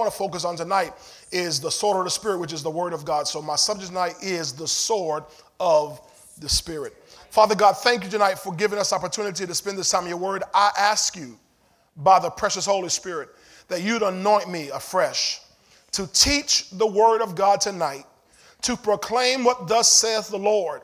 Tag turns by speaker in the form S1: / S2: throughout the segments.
S1: want to focus on tonight is the sword of the Spirit, which is the Word of God. So my subject tonight is the sword of the Spirit. Father God, thank you tonight for giving us opportunity to spend this time in your Word. I ask you, by the precious Holy Spirit, that you'd anoint me afresh to teach the Word of God tonight, to proclaim what thus saith the Lord.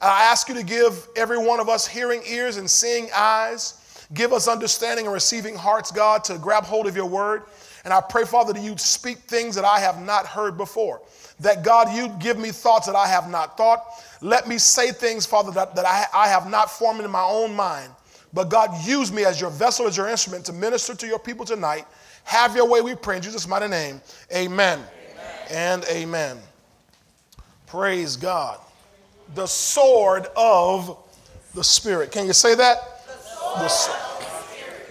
S1: And I ask you to give every one of us hearing ears and seeing eyes. Give us understanding and receiving hearts, God, to grab hold of your word. And I pray, Father, that you'd speak things that I have not heard before. That, God, you'd give me thoughts that I have not thought. Let me say things, Father, that, that I, I have not formed in my own mind. But, God, use me as your vessel, as your instrument to minister to your people tonight. Have your way, we pray in Jesus' mighty name. Amen, amen. and amen. Praise God. The sword of the Spirit. Can you say that? The sword,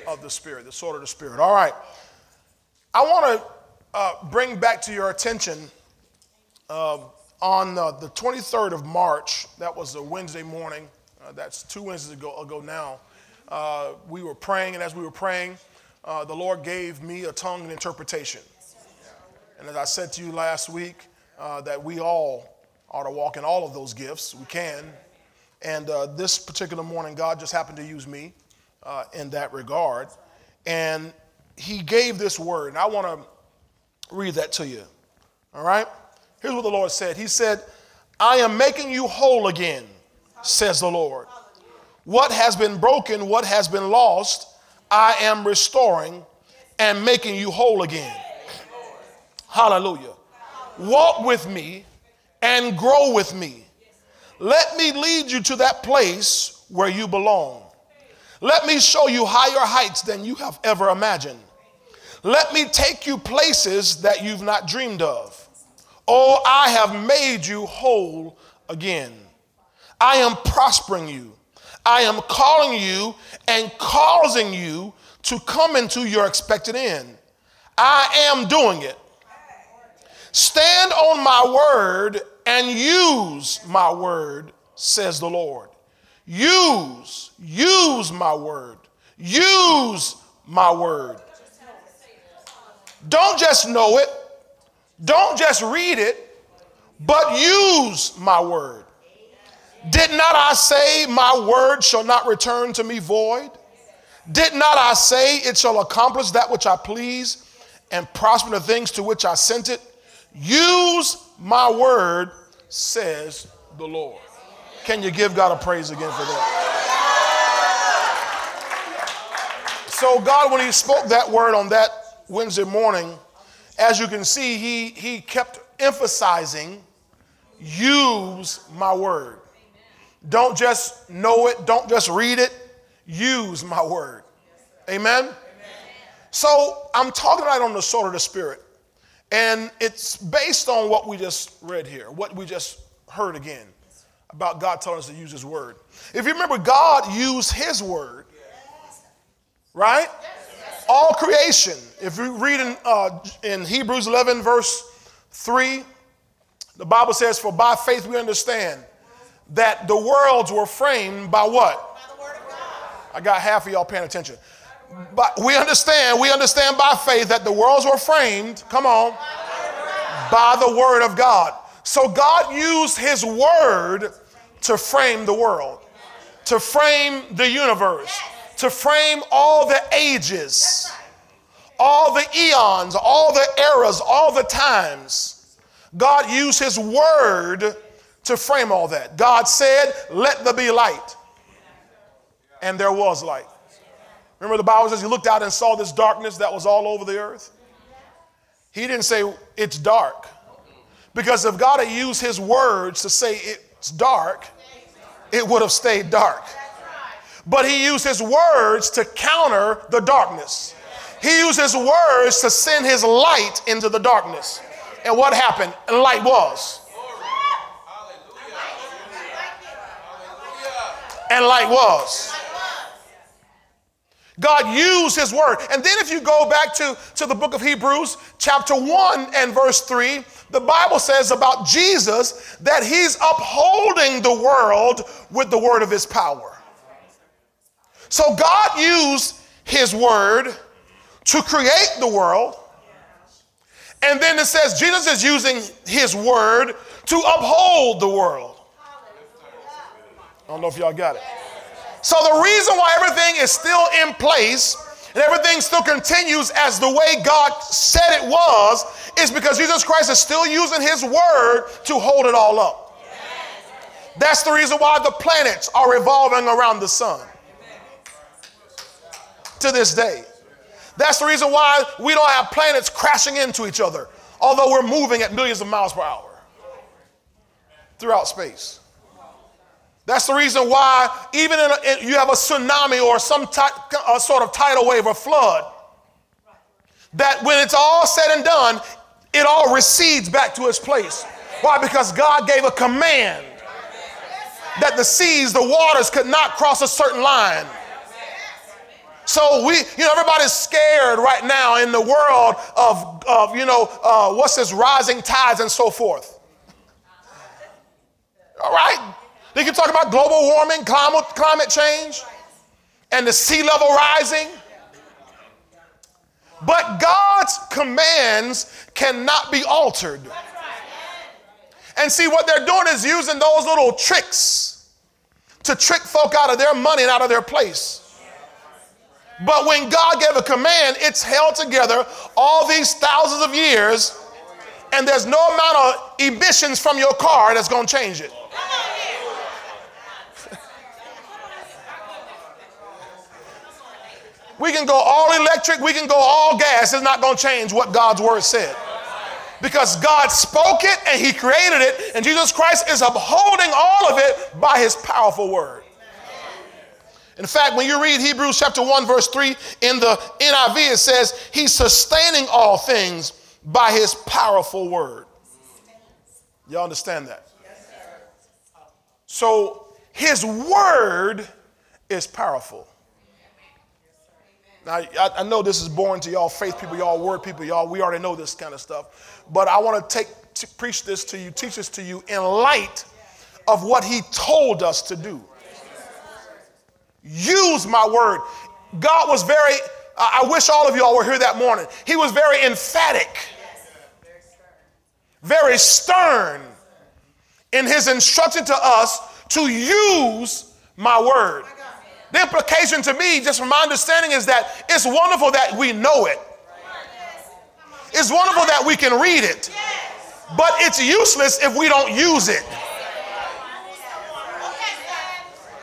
S1: of the Spirit. The sword of the Spirit. All right. I want to uh, bring back to your attention uh, on uh, the 23rd of March, that was a Wednesday morning, uh, that's two Wednesdays ago, ago now, uh, we were praying, and as we were praying, uh, the Lord gave me a tongue and interpretation. And as I said to you last week, that we all ought to walk in all of those gifts. We can. And this particular morning, God just happened to use me in that regard. And he gave this word, and I want to read that to you. All right? Here's what the Lord said He said, I am making you whole again, says the Lord. What has been broken, what has been lost, I am restoring and making you whole again. Hallelujah. Walk with me and grow with me. Let me lead you to that place where you belong. Let me show you higher heights than you have ever imagined. Let me take you places that you've not dreamed of. Oh, I have made you whole again. I am prospering you. I am calling you and causing you to come into your expected end. I am doing it. Stand on my word and use my word, says the Lord. Use, use my word. Use my word. Don't just know it, don't just read it, but use my word. Did not I say, My word shall not return to me void? Did not I say, It shall accomplish that which I please and prosper the things to which I sent it? Use my word, says the Lord. Can you give God a praise again for that? So, God, when He spoke that word on that Wednesday morning, as you can see, he, he kept emphasizing use my word. Don't just know it, don't just read it, use my word. Amen? Amen? So I'm talking right on the sword of the Spirit. And it's based on what we just read here, what we just heard again about God telling us to use His word. If you remember, God used His word, right? all creation. If you read in, uh, in Hebrews 11, verse 3, the Bible says, For by faith we understand that the worlds were framed by what? By I got half of y'all paying attention. But we understand, we understand by faith that the worlds were framed, come on, by the word of God. So God used his word to frame the world, to frame the universe to frame all the ages, all the eons, all the eras, all the times. God used His Word to frame all that. God said, Let there be light. And there was light. Remember, the Bible says He looked out and saw this darkness that was all over the earth? He didn't say it's dark. Because if God had used His words to say it's dark, it would have stayed dark but he used his words to counter the darkness. He used his words to send his light into the darkness. And what happened? And light was. And light was. God used his word. And then if you go back to, to the book of Hebrews, chapter 1 and verse 3, the Bible says about Jesus that he's upholding the world with the word of his power. So God used his word to create the world, And then it says Jesus is using his word to uphold the world. I don't know if y'all got it. So the reason why everything is still in place and everything still continues as the way God said it was is because Jesus Christ is still using his word to hold it all up. That's the reason why the planets are revolving around the sun to this day. That's the reason why we don't have planets crashing into each other, although we're moving at millions of miles per hour throughout space. That's the reason why, even in, a, in you have a tsunami or some ty- a sort of tidal wave or flood, that when it's all said and done, it all recedes back to its place. Why? Because God gave a command that the seas, the waters could not cross a certain line. So we, you know, everybody's scared right now in the world of, of you know, uh, what's this, rising tides and so forth. All right? They can talk about global warming, climate, climate change, and the sea level rising. But God's commands cannot be altered. And see, what they're doing is using those little tricks to trick folk out of their money and out of their place. But when God gave a command, it's held together all these thousands of years, and there's no amount of emissions from your car that's going to change it. We can go all electric, we can go all gas. It's not going to change what God's word said. Because God spoke it and He created it, and Jesus Christ is upholding all of it by His powerful word. In fact, when you read Hebrews chapter 1, verse 3 in the NIV, it says, He's sustaining all things by His powerful word. Y'all understand that? So, His word is powerful. Now, I, I, know this is boring to y'all faith people, y'all word people, y'all. We already know this kind of stuff. But I want to take to preach this to you, teach this to you in light of what he told us to do. Use my word. God was very, I wish all of y'all were here that morning. He was very emphatic, very stern in his instruction to us to use my word. The implication to me, just from my understanding, is that it's wonderful that we know it. It's wonderful that we can read it, but it's useless if we don't use it.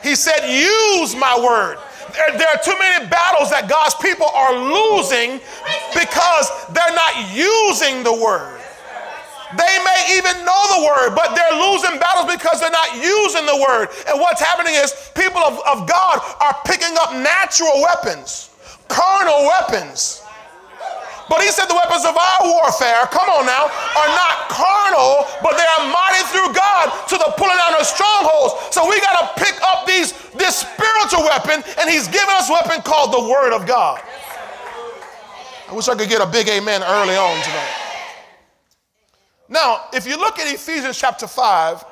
S1: He said, Use my word. There, there, are too many battles that God's people are losing because they're not using the word. They may even know the word, but they're losing battles because they're not using the word. And what's happening is people of, of God are picking up natural weapons, carnal weapons. But he said the weapons of our warfare, come on now, are not carnal, but they are mighty through God to the pulling down of strongholds. So we got to pick up these this spiritual weapon, and he's given us a weapon called the word of God. I wish I could get a big amen early on tonight. Now, if you look at Ephesians chapter 5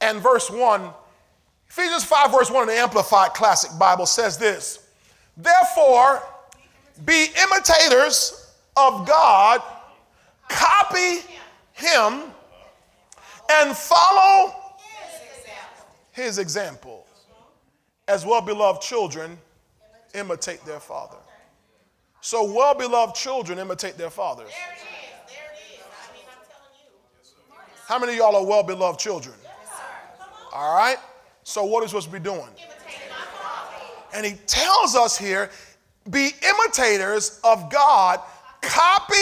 S1: and verse 1, Ephesians 5, verse 1 in the Amplified Classic Bible says this Therefore, be imitators of God, copy Him, and follow His example. As well beloved children imitate their father. So, well beloved children imitate their fathers. How many of y'all are well beloved children? All right. So, what is supposed to be doing? And he tells us here be imitators of God, copy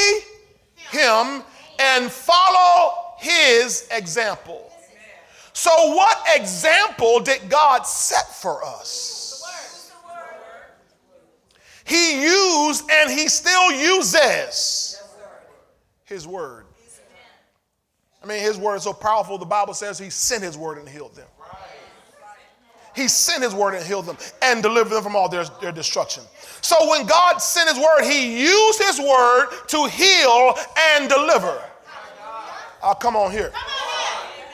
S1: him, and follow his example. So, what example did God set for us? He used and he still uses his word. I mean, his word is so powerful, the Bible says he sent his word and healed them. He sent his word and healed them and delivered them from all their, their destruction. So when God sent his word, he used his word to heal and deliver. Uh, I'll come on here.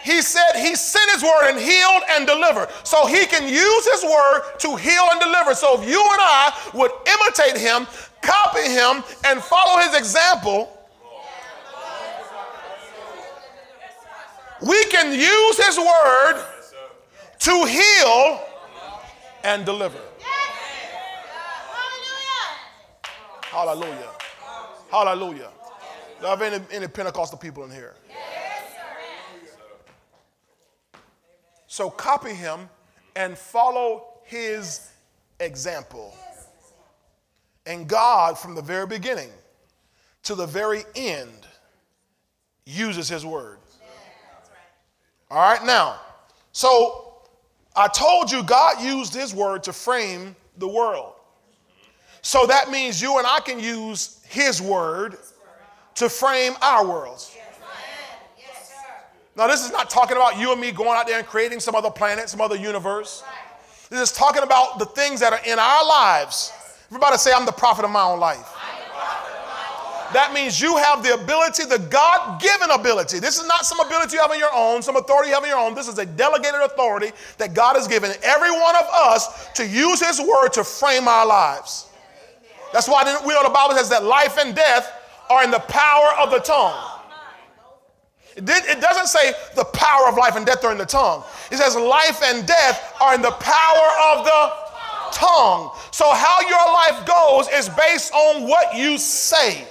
S1: He said he sent his word and healed and delivered. So he can use his word to heal and deliver. So if you and I would imitate him, copy him, and follow his example, we can use his word to heal and deliver. Hallelujah. Hallelujah. Do I have any, any Pentecostal people in here? So copy him and follow his example. And God, from the very beginning to the very end, uses his word. All right, now, so I told you God used his word to frame the world. So that means you and I can use his word to frame our worlds. Now, this is not talking about you and me going out there and creating some other planet, some other universe. This is talking about the things that are in our lives. Everybody say, I'm the prophet of my own life. That means you have the ability, the God given ability. This is not some ability you have on your own, some authority you have on your own. This is a delegated authority that God has given every one of us to use His word to frame our lives. That's why we know the Bible says that life and death are in the power of the tongue. It, it doesn't say the power of life and death are in the tongue. It says life and death are in the power of the tongue. So, how your life goes is based on what you say.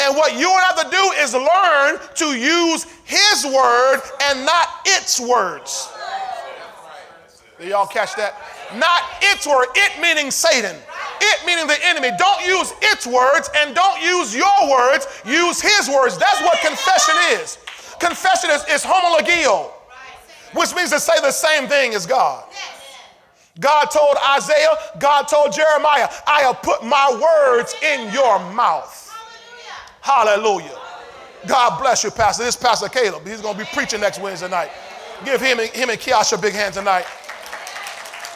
S1: And what you have to do is learn to use His word and not its words. Did y'all catch that? Not its word, it meaning Satan. It meaning the enemy. Don't use its words and don't use your words. Use his words. That's what confession is. Confession is, is homologeo, which means to say the same thing as God. God told Isaiah, God told Jeremiah, I have put my words in your mouth. Hallelujah. God bless you, Pastor. This is Pastor Caleb. He's going to be preaching next Wednesday night. Give him and, him and Kiasha a big hand tonight.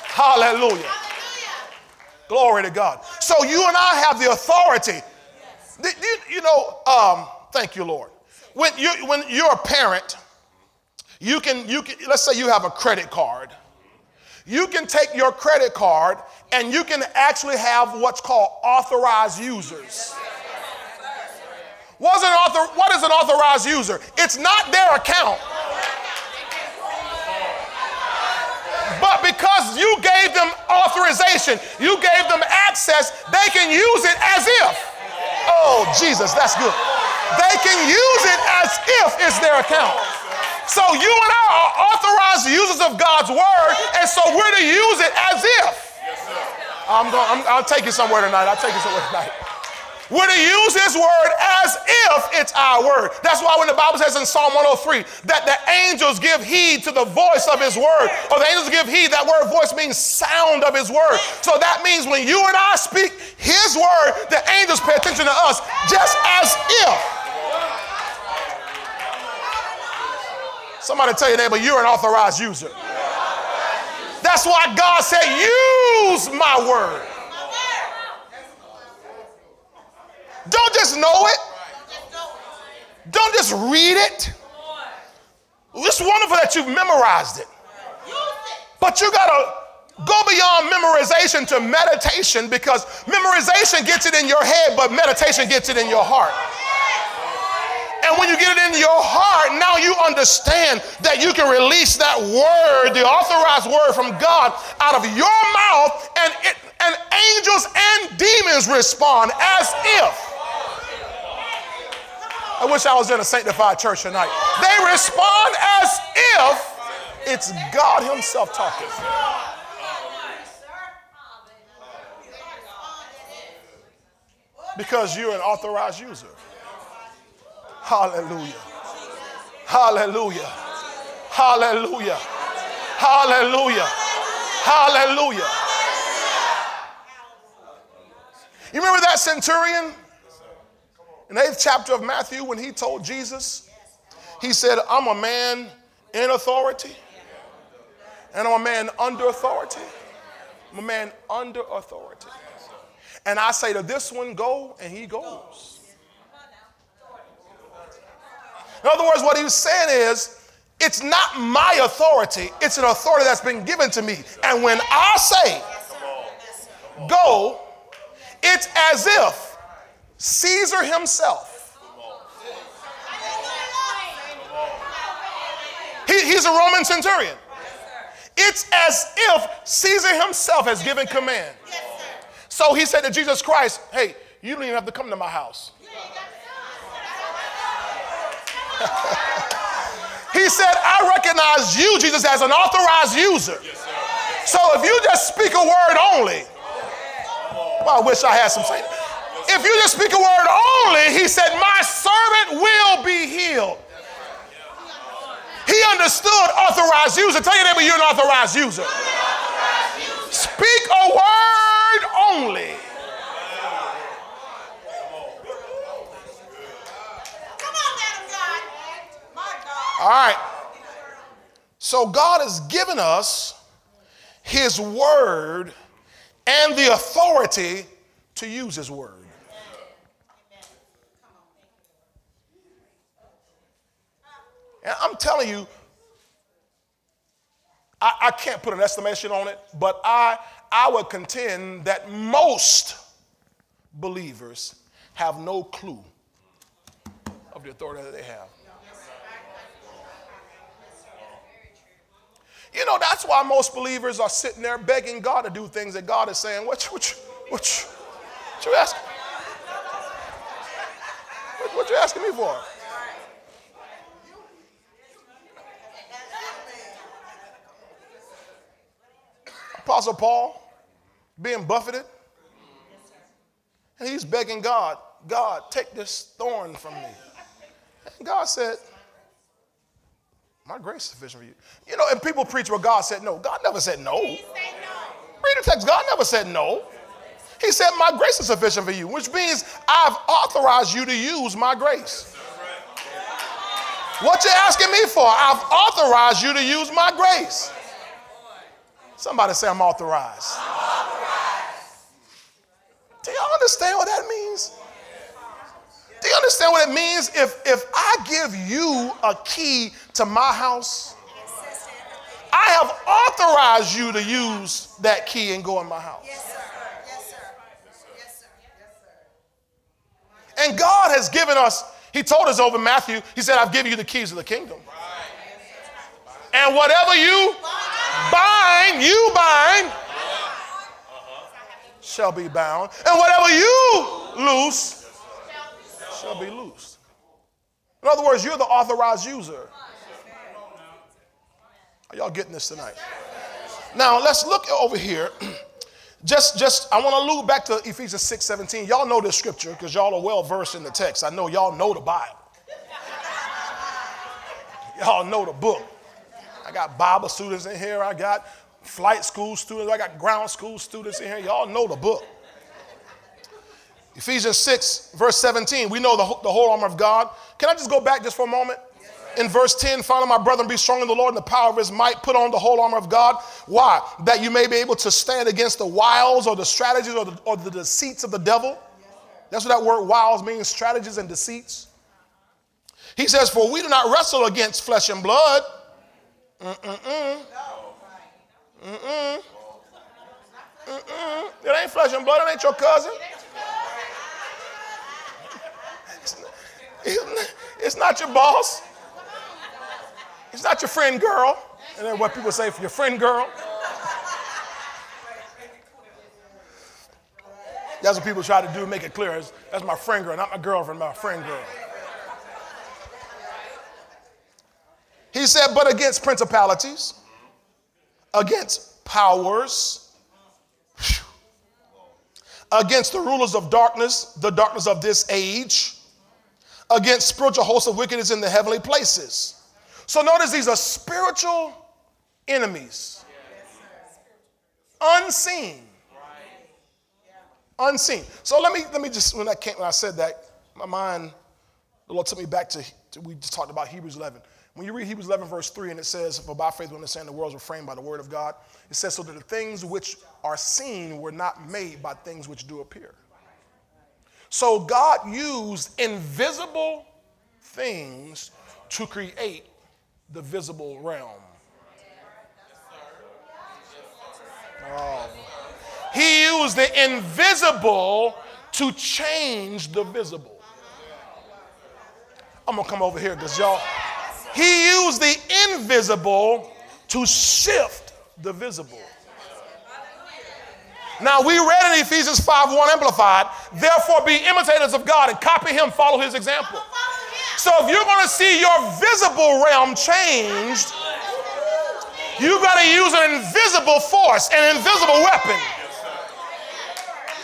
S1: Hallelujah. Glory to God. So you and I have the authority. You, you know, um, thank you, Lord. When, you, when you're a parent, you can, you can, let's say you have a credit card. You can take your credit card and you can actually have what's called authorized users. What's an author, what is an authorized user? It's not their account. But because you gave them authorization, you gave them access, they can use it as if. Oh, Jesus, that's good. They can use it as if it's their account. So you and I are authorized users of God's word, and so we're to use it as if. I'm going. I'm, I'll take you somewhere tonight. I'll take you somewhere tonight. We're to use his word as if it's our word. That's why when the Bible says in Psalm 103 that the angels give heed to the voice of his word, or the angels give heed, that word voice means sound of his word. So that means when you and I speak his word, the angels pay attention to us just as if. Somebody tell your neighbor, you're an authorized user. That's why God said, use my word. Don't just know it. Don't just read it. It's wonderful that you've memorized it. But you got to go beyond memorization to meditation because memorization gets it in your head, but meditation gets it in your heart. And when you get it in your heart, now you understand that you can release that word, the authorized word from God, out of your mouth, and, it, and angels and demons respond as if. I wish I was in a sanctified church tonight. They respond as if it's God Himself talking. Because you're an authorized user. Hallelujah. Hallelujah. Hallelujah. Hallelujah. Hallelujah. You remember that centurion? In the eighth chapter of Matthew, when he told Jesus, he said, I'm a man in authority, and I'm a man under authority. I'm a man under authority. And I say to this one, go, and he goes. In other words, what he was saying is, it's not my authority, it's an authority that's been given to me. And when I say, go, it's as if Caesar himself he's a Roman centurion. It's as if Caesar himself has given command. So he said to Jesus Christ, Hey, you don't even have to come to my house. he said, I recognize you, Jesus, as an authorized user. So if you just speak a word only, well, I wish I had some say. If you just speak a word only, he said, My servant will be healed. He understood authorized user. Tell your neighbor you're an authorized user. Speak a word only. Come on, man God. My God. All right. So God has given us his word and the authority to use his word. And I'm telling you, I, I, can't put an estimation on it, but I, I would contend that most believers have no clue of the authority that they have. You know, that's why most believers are sitting there begging God to do things that God is saying, what, what, what, what, what you asking? What, what you asking me for? Apostle Paul being buffeted, and he's begging God, God, take this thorn from me. And God said, My grace is sufficient for you. You know, and people preach where God said no. God never said no. Read the text. God never said no. He said, My grace is sufficient for you, which means I've authorized you to use my grace. What you asking me for? I've authorized you to use my grace. Somebody say, I'm authorized. I'm authorized. Do y'all understand what that means? Do you understand what it means if, if I give you a key to my house? I have authorized you to use that key and go in my house. Yes, sir. Yes, sir. Yes, sir. Yes, sir. And God has given us, He told us over Matthew, He said, I've given you the keys of the kingdom. And whatever you bind, you bind, shall be bound. And whatever you loose shall be loosed. In other words, you're the authorized user. Are y'all getting this tonight? Now let's look over here. Just, just, I want to allude back to Ephesians 6 17. Y'all know this scripture because y'all are well versed in the text. I know y'all know the Bible. y'all know the book. I got Bible students in here. I got flight school students. I got ground school students in here. Y'all know the book. Ephesians 6, verse 17. We know the, the whole armor of God. Can I just go back just for a moment? In verse 10, follow my brother and be strong in the Lord and the power of his might. Put on the whole armor of God. Why? That you may be able to stand against the wiles or the strategies or the, or the deceits of the devil. That's what that word wiles means strategies and deceits. He says, For we do not wrestle against flesh and blood Mm-mm-mm. Mm-mm. Mm-mm. It ain't flesh and blood. It ain't your cousin. It's not, your boss. It's not your friend girl. And then what people say for your friend girl. That's what people try to do, make it clear. That's my friend girl, not my girlfriend, my friend girl. He said, but against principalities, against powers, against the rulers of darkness, the darkness of this age, against spiritual hosts of wickedness in the heavenly places. So notice these are spiritual enemies, unseen. Unseen. So let me let me just when I came when I said that, my mind, the Lord took me back to, to we just talked about Hebrews 11. When you read Hebrews 11, verse 3, and it says, For by faith we understand the worlds were framed by the word of God, it says, So that the things which are seen were not made by things which do appear. So God used invisible things to create the visible realm. Oh. He used the invisible to change the visible. I'm gonna come over here because y'all. He used the invisible to shift the visible. Now we read in Ephesians 5 1 Amplified, therefore be imitators of God and copy him, follow his example. So if you're going to see your visible realm changed, you got to use an invisible force, an invisible weapon.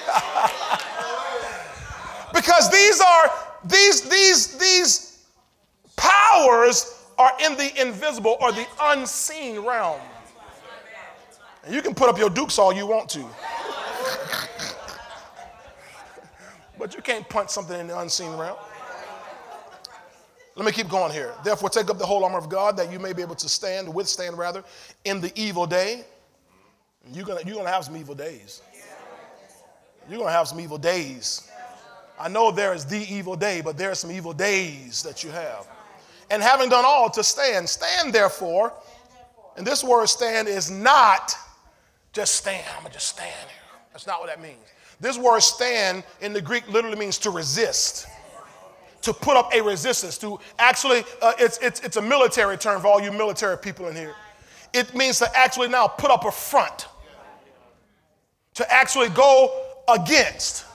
S1: because these are these these these powers are in the invisible or the unseen realm. And you can put up your dukes all you want to. but you can't punch something in the unseen realm. Let me keep going here. Therefore, take up the whole armor of God that you may be able to stand, withstand rather, in the evil day. You're gonna, you're gonna have some evil days. You're gonna have some evil days. I know there is the evil day, but there are some evil days that you have. And having done all to stand, stand therefore. And this word stand is not just stand. I'm gonna just stand here. That's not what that means. This word stand in the Greek literally means to resist to put up a resistance, to actually, uh, it's, it's, it's a military term for all you military people in here. It means to actually now put up a front, to actually go against,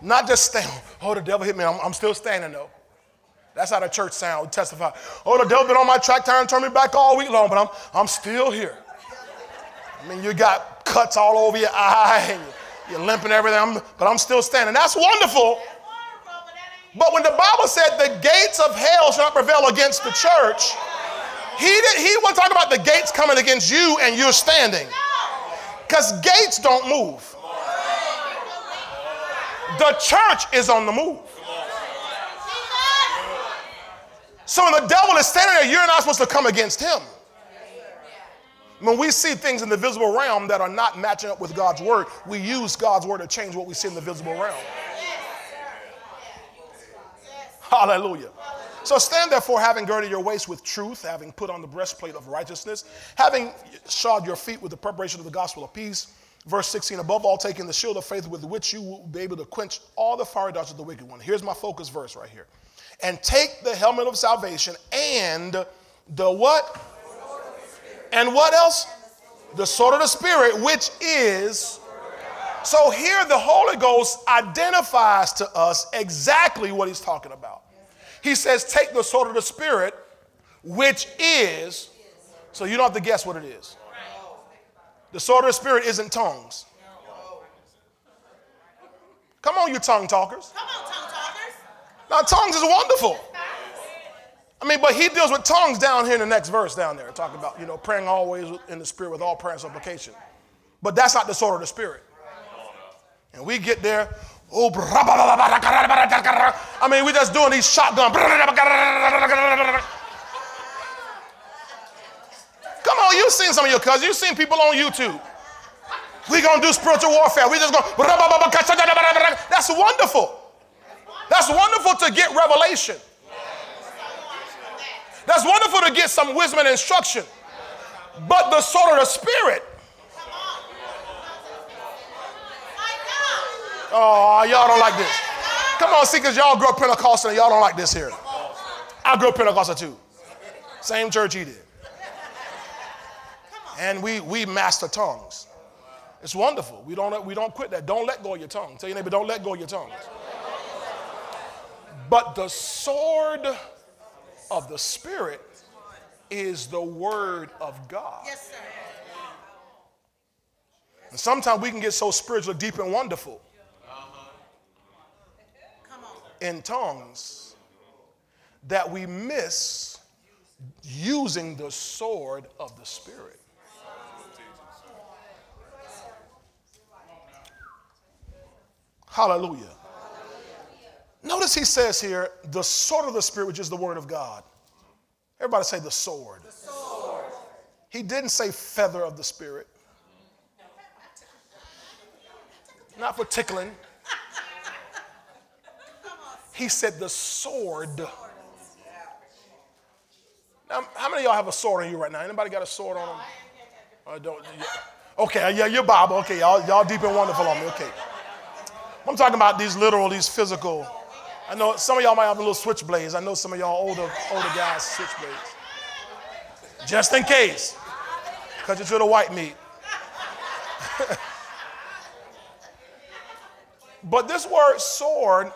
S1: not just stand. Oh, the devil hit me. I'm, I'm still standing though. That's how the church sound. testify. Oh, the devil been on my track tire and turned me back all week long, but I'm, I'm still here. I mean, you got cuts all over your eye and you're limping everything, but I'm still standing. That's wonderful. But when the Bible said the gates of hell shall not prevail against the church, he, did, he wasn't talking about the gates coming against you and you're standing. Because gates don't move. The church is on the move. So when the devil is standing there, you're not supposed to come against him. When we see things in the visible realm that are not matching up with God's word, we use God's word to change what we see in the visible realm. Hallelujah. So stand therefore, having girded your waist with truth, having put on the breastplate of righteousness, having shod your feet with the preparation of the gospel of peace. Verse 16, above all, taking the shield of faith with which you will be able to quench all the fiery darts of the wicked one. Here's my focus verse right here. And take the helmet of salvation and the what? And what else? The sword of the Spirit, which is. So here the Holy Ghost identifies to us exactly what he's talking about. He says, Take the sword of the Spirit, which is, so you don't have to guess what it is. The sword of the Spirit isn't tongues. Come on, you tongue talkers. Come on, tongue. Now, tongues is wonderful. I mean, but he deals with tongues down here in the next verse down there, talking about, you know, praying always in the Spirit with all prayer and supplication. But that's not the sword of the Spirit. And we get there, Oh, I mean, we're just doing these shotgun. Come on, you've seen some of your cousins. You've seen people on YouTube. We're going to do spiritual warfare. We just going. That's wonderful. That's wonderful to get revelation. That's wonderful to get some wisdom and instruction. But the sword of the Spirit Oh, y'all don't like this. Come on, see, because y'all grew up Pentecostal and y'all don't like this here. I grew up Pentecostal too. Same church he did. And we, we master tongues. It's wonderful. We don't, we don't quit that. Don't let go of your tongue. Tell your neighbor, don't let go of your tongues. But the sword of the Spirit is the word of God. Yes, sir. And sometimes we can get so spiritual, deep, and wonderful in tongues that we miss using the sword of the Spirit. Hallelujah. Notice he says here, the sword of the Spirit, which is the word of God. Everybody say the sword. The sword. He didn't say feather of the Spirit. Not for tickling. He said, the sword. Now, how many of y'all have a sword on you right now? Anybody got a sword on them? Uh, don't. Okay, yeah, you're Bible. Okay, y'all, y'all deep and wonderful on me. Okay. I'm talking about these literal, these physical. I know some of y'all might have a little switchblades. I know some of y'all older, older guys switchblades. Just in case. Cut you to the white meat. but this word sword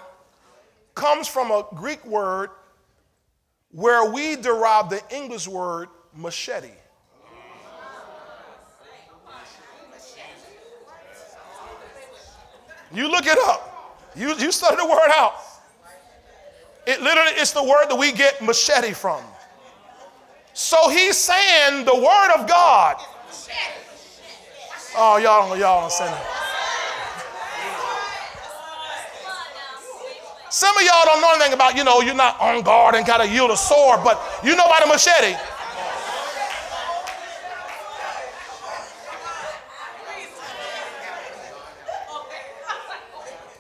S1: comes from a Greek word where we derive the English word machete. You look it up. You, you study the word out. It literally it's the word that we get machete from. So he's saying the word of God. Oh, y'all don't, y'all don't say that. Some of y'all don't know anything about, you know, you're not on guard and got to yield a sword, but you know about a machete.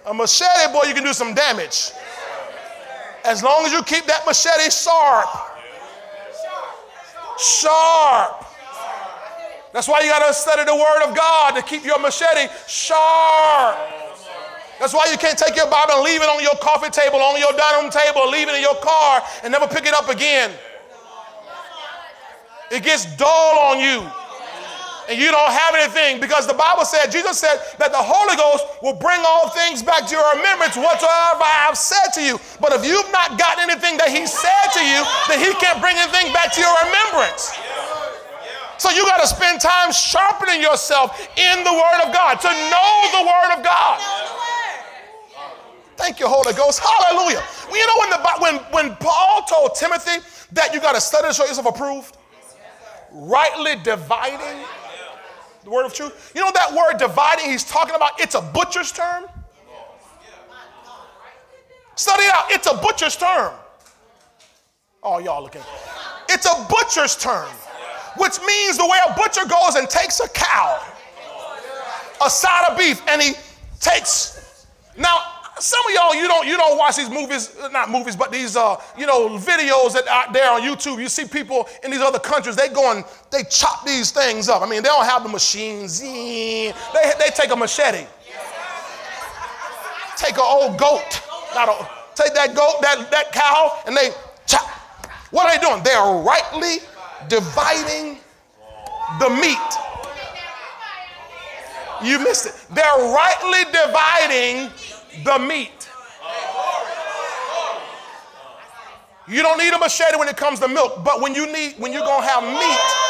S1: A machete, boy, you can do some damage. As long as you keep that machete sharp. Sharp. That's why you got to study the Word of God to keep your machete sharp. That's why you can't take your Bible and leave it on your coffee table, on your dining room table, leave it in your car and never pick it up again. It gets dull on you and you don't have anything because the Bible said, Jesus said that the Holy Ghost will bring all things back to your remembrance whatsoever I have said to you. But if you've not gotten anything that He said to you, then He can't bring anything back to your remembrance. So you got to spend time sharpening yourself in the Word of God to know the Word of God. Thank you, Holy Ghost. Hallelujah. You know when, the, when, when Paul told Timothy that you got to study to show yourself approved? Rightly dividing the word of truth. You know that word dividing he's talking about? It's a butcher's term. Study it out. It's a butcher's term. Oh, y'all looking. It's a butcher's term, which means the way a butcher goes and takes a cow, a side of beef, and he takes. Now, some of y'all, you don't, you don't watch these movies, not movies, but these, uh, you know, videos that are there on YouTube. You see people in these other countries, they go and they chop these things up. I mean, they don't have the machines. They, they take a machete. Take an old goat. Not a, take that goat, that, that cow, and they chop. What are they doing? They are rightly dividing the meat. You missed it. They're rightly dividing the meat. You don't need a machete when it comes to milk, but when you need when you're gonna have meat.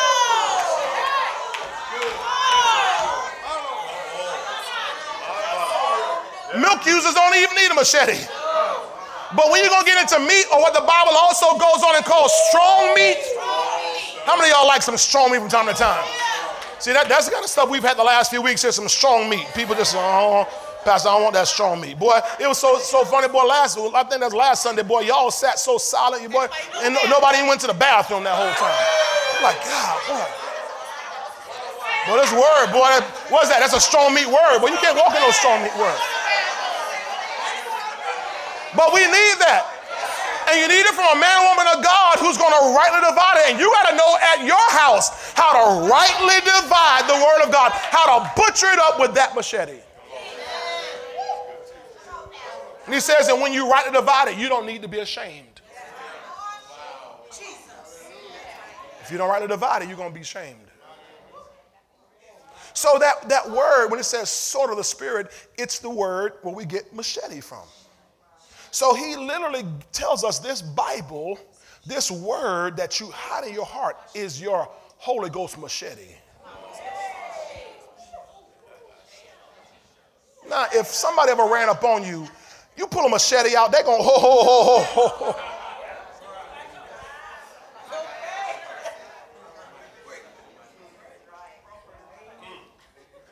S1: Milk users don't even need a machete. But when you're gonna get into meat, or what the Bible also goes on and calls strong meat, how many of y'all like some strong meat from time to time? See, that, that's the kind of stuff we've had the last few weeks here, some strong meat. People just, oh, Pastor, I don't want that strong meat. Boy, it was so so funny, boy. Last I think that's last Sunday, boy. Y'all sat so silent, you boy, and nobody even went to the bathroom that whole time. I'm like, God, boy. Boy, this word, boy, what's that? That's a strong meat word. Boy, you can't walk in no strong meat word. But we need that. And you need it from a man woman of God who's going to rightly divide it. And you got to know at your house how to rightly divide the word of God, how to butcher it up with that machete. And he says and when you rightly divide it, you don't need to be ashamed. If you don't rightly divide it, you're going to be shamed. So that, that word, when it says sword of the spirit, it's the word where we get machete from. So he literally tells us this Bible, this word that you hide in your heart is your Holy Ghost machete. Now, if somebody ever ran up on you you pull a machete out, they're going, ho, ho, ho, ho, ho.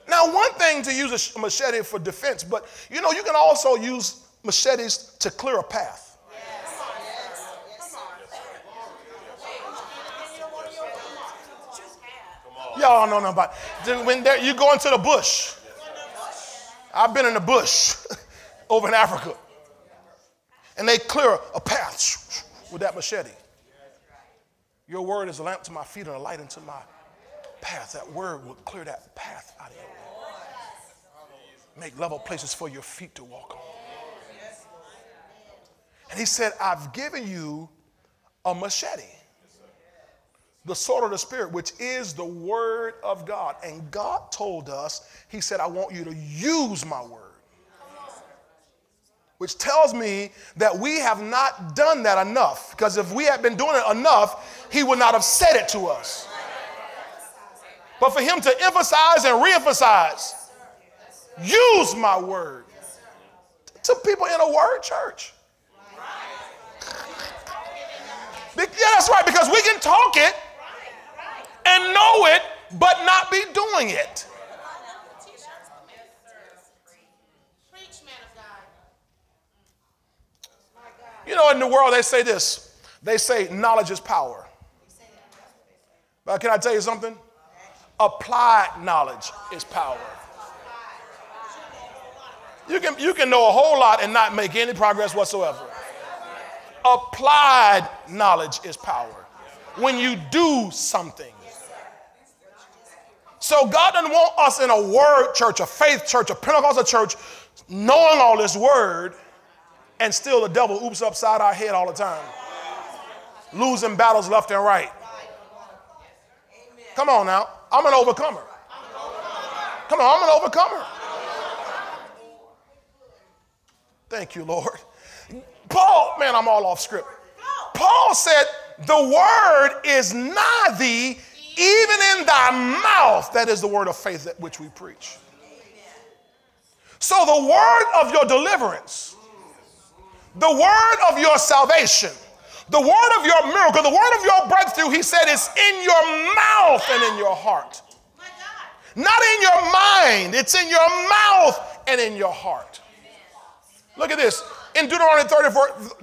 S1: Now, one thing to use a machete for defense, but you know, you can also use machetes to clear a path. Y'all know nothing about it. When you go into the bush, I've been in the bush. over in Africa. And they clear a path with that machete. Your word is a lamp to my feet and a light into my path. That word will clear that path out of your way. Make level places for your feet to walk on. And he said, I've given you a machete. the sword of the Spirit, which is the word of God. And God told us, He said, I want you to use my word. Which tells me that we have not done that enough. Because if we had been doing it enough, He would not have said it to us. But for Him to emphasize and reemphasize, use my word to people in a word church. Yeah, that's right, because we can talk it and know it, but not be doing it. You know, in the world, they say this they say knowledge is power. But can I tell you something? Applied knowledge is power. You can, you can know a whole lot and not make any progress whatsoever. Applied knowledge is power. When you do something. So God doesn't want us in a word church, a faith church, a Pentecostal church, knowing all this word, and still the devil oops upside our head all the time. Losing battles left and right. Come on now. I'm an overcomer. Come on, I'm an overcomer. Thank you, Lord. Paul, man, I'm all off script. Paul said, The word is nigh thee, even in thy mouth. That is the word of faith that which we preach. So, the word of your deliverance, the word of your salvation, the word of your miracle, the word of your breakthrough, he said, is in your mouth and in your heart. Not in your mind, it's in your mouth and in your heart. Look at this. In Deuteronomy 30,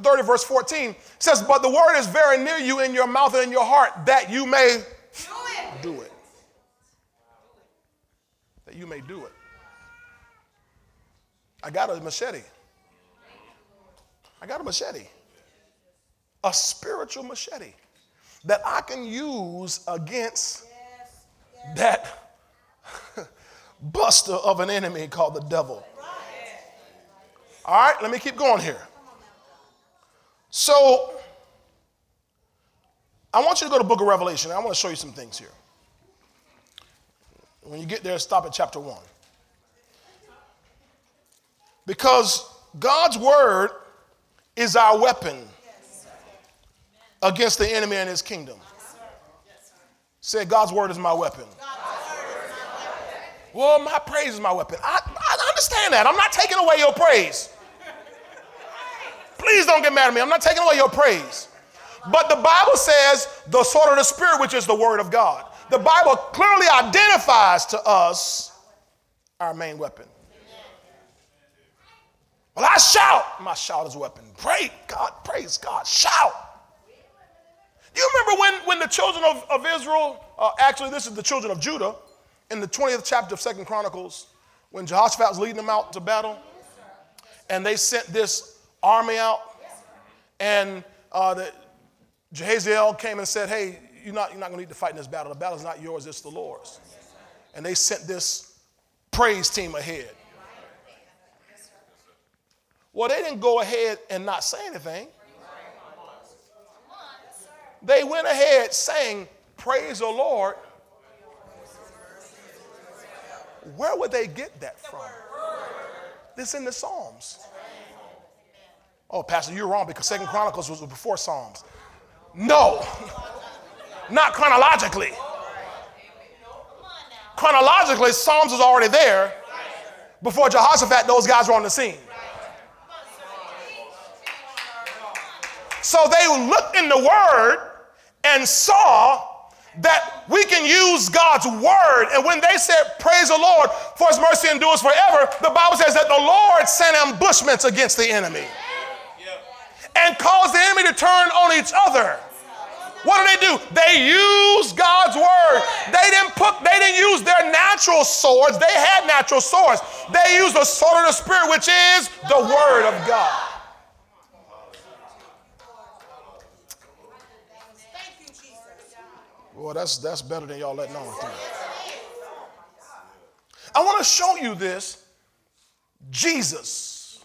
S1: 30, verse 14, says, But the word is very near you in your mouth and in your heart, that you may do it. Do it. That you may do it. I got a machete. I got a machete. A spiritual machete that I can use against that buster of an enemy called the devil. All right, let me keep going here. So, I want you to go to book of Revelation. I want to show you some things here. When you get there, stop at chapter 1. Because God's word is our weapon against the enemy and his kingdom. Say, God's word is my weapon. Well, my praise is my weapon. I, I understand that. I'm not taking away your praise. Please don't get mad at me. I'm not taking away your praise. But the Bible says the sword of the Spirit, which is the word of God. The Bible clearly identifies to us our main weapon. Well, I shout. My shout is a weapon. Pray, God, praise God. Shout. Do you remember when, when the children of, of Israel, uh, actually, this is the children of Judah, in the 20th chapter of Second Chronicles, when Jehoshaphat was leading them out to battle, and they sent this army out, and uh, the, Jehaziel came and said, Hey, you're not, you're not going to need to fight in this battle. The battle's not yours, it's the Lord's. And they sent this praise team ahead. Well, they didn't go ahead and not say anything. They went ahead saying, Praise the Lord. Where would they get that from? This in the Psalms. Oh, Pastor, you're wrong because Second Chronicles was before Psalms. No, not chronologically. Chronologically, Psalms was already there before Jehoshaphat, those guys were on the scene. So they looked in the Word and saw that we can use God's word. And when they said, Praise the Lord, for his mercy endures forever, the Bible says that the Lord sent ambushments against the enemy and caused the enemy to turn on each other. What do they do? They use God's word. They didn't put, they didn't use their natural swords. They had natural swords. They used the sword of the spirit, which is the word of God. Well, that's that's better than y'all letting on. I want to show you this. Jesus.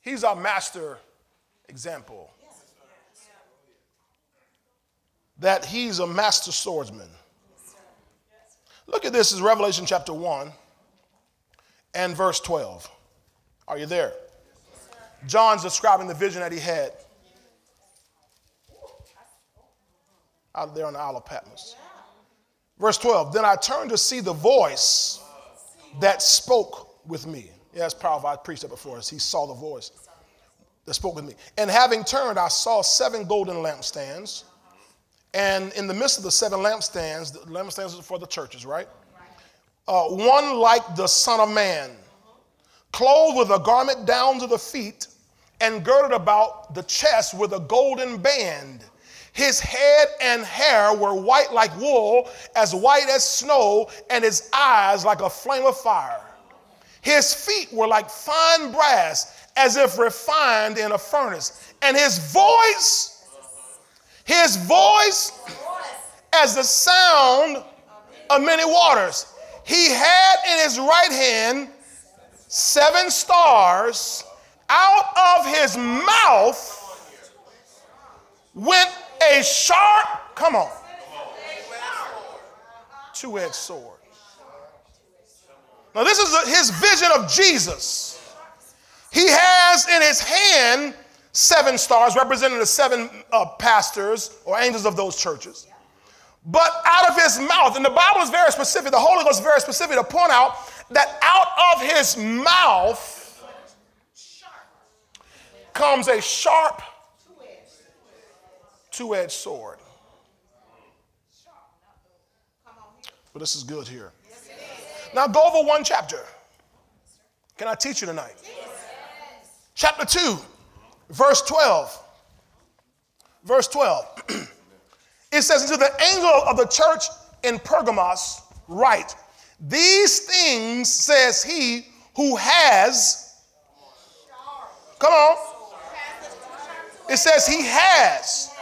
S1: He's our master example. that he's a master swordsman. Look at this is Revelation chapter 1 and verse 12. Are you there? John's describing the vision that he had out there on the Isle of Patmos. Verse 12 Then I turned to see the voice that spoke with me. Yeah, that's powerful. I preached that before. Us. He saw the voice that spoke with me. And having turned, I saw seven golden lampstands. And in the midst of the seven lampstands, the lampstands are for the churches, right? Uh, one like the Son of Man, clothed with a garment down to the feet, and girded about the chest with a golden band. His head and hair were white like wool, as white as snow, and his eyes like a flame of fire. His feet were like fine brass, as if refined in a furnace. And his voice, his voice, as the sound of many waters. He had in his right hand seven stars. Out of his mouth went a sharp, come on, two edged sword. Now, this is his vision of Jesus. He has in his hand seven stars, representing the seven uh, pastors or angels of those churches. But out of his mouth, and the Bible is very specific, the Holy Ghost is very specific to point out that out of his mouth comes a sharp, two edged sword. But this is good here. Now go over one chapter. Can I teach you tonight? Chapter 2, verse 12. Verse 12. it says, To the angel of the church in Pergamos, write, These things says he who has, come on, it says he has.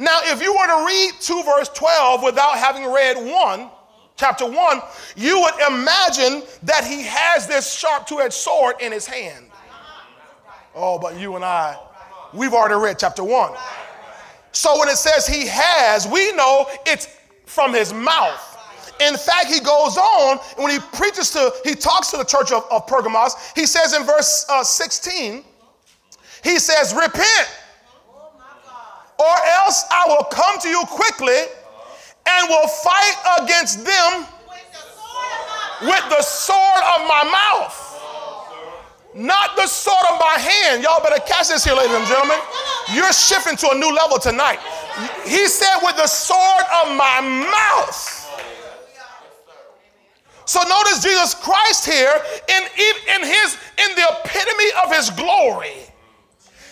S1: Now, if you were to read 2 verse 12 without having read 1, chapter 1, you would imagine that he has this sharp two edged sword in his hand. Oh, but you and I, we've already read chapter 1. So when it says he has, we know it's from his mouth. In fact, he goes on, when he preaches to, he talks to the church of, of Pergamos, he says in verse uh, 16, he says, Repent, or else I will come to you quickly and will fight against them with the sword of my mouth. Not the sword of my hand. Y'all better catch this here, ladies and gentlemen. You're shifting to a new level tonight. He said, with the sword of my mouth. So notice Jesus Christ here in, in his in the epitome of his glory.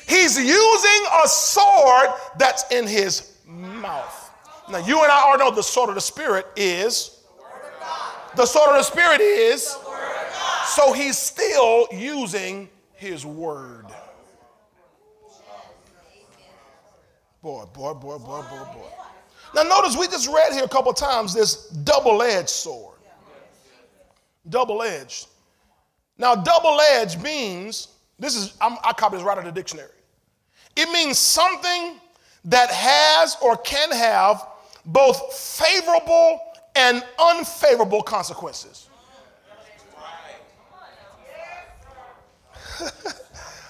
S1: He's using a sword that's in his mouth. Now you and I already know the sword of the spirit is the sword of the spirit is so he's still using his word. Boy, boy, boy, boy, boy, boy. Now, notice we just read here a couple times this double edged sword. Double edged. Now, double edged means this is, I'm, I copy this right out of the dictionary. It means something that has or can have both favorable and unfavorable consequences.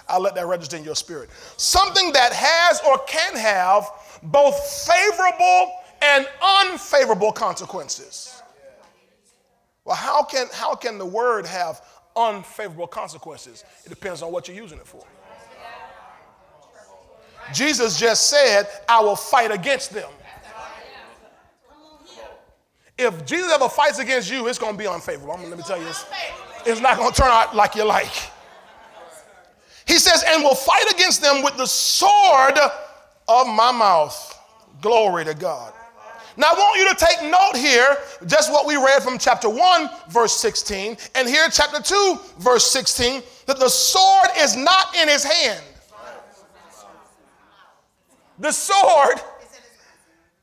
S1: I'll let that register in your spirit. Something that has or can have both favorable and unfavorable consequences. Well, how can, how can the word have unfavorable consequences? It depends on what you're using it for. Jesus just said, I will fight against them. If Jesus ever fights against you, it's going to be unfavorable. I'm, let me tell you, it's, it's not going to turn out like you like. He says, and will fight against them with the sword of my mouth. Glory to God. Now, I want you to take note here, just what we read from chapter 1, verse 16, and here, chapter 2, verse 16, that the sword is not in his hand. The sword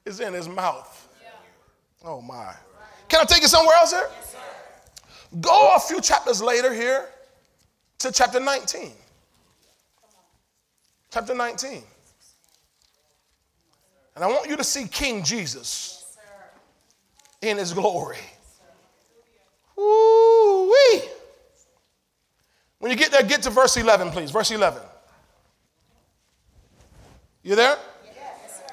S1: is in his mouth. Oh, my. Can I take you somewhere else here? Go a few chapters later here to chapter 19 chapter 19. And I want you to see King Jesus in his glory. Woo-wee. When you get there, get to verse 11, please. Verse 11. You there? Yes,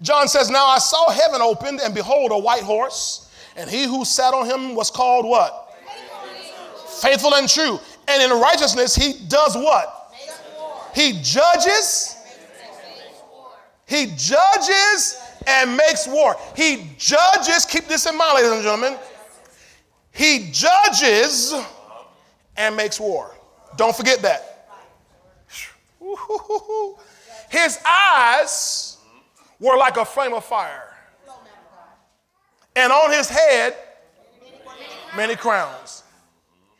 S1: John says, Now I saw heaven opened, and behold, a white horse, and he who sat on him was called what? Faithful and true. And in righteousness, he does what? He judges. He judges and makes war. He judges, keep this in mind, ladies and gentlemen. He judges and makes war. Don't forget that. His eyes were like a flame of fire. And on his head, many crowns.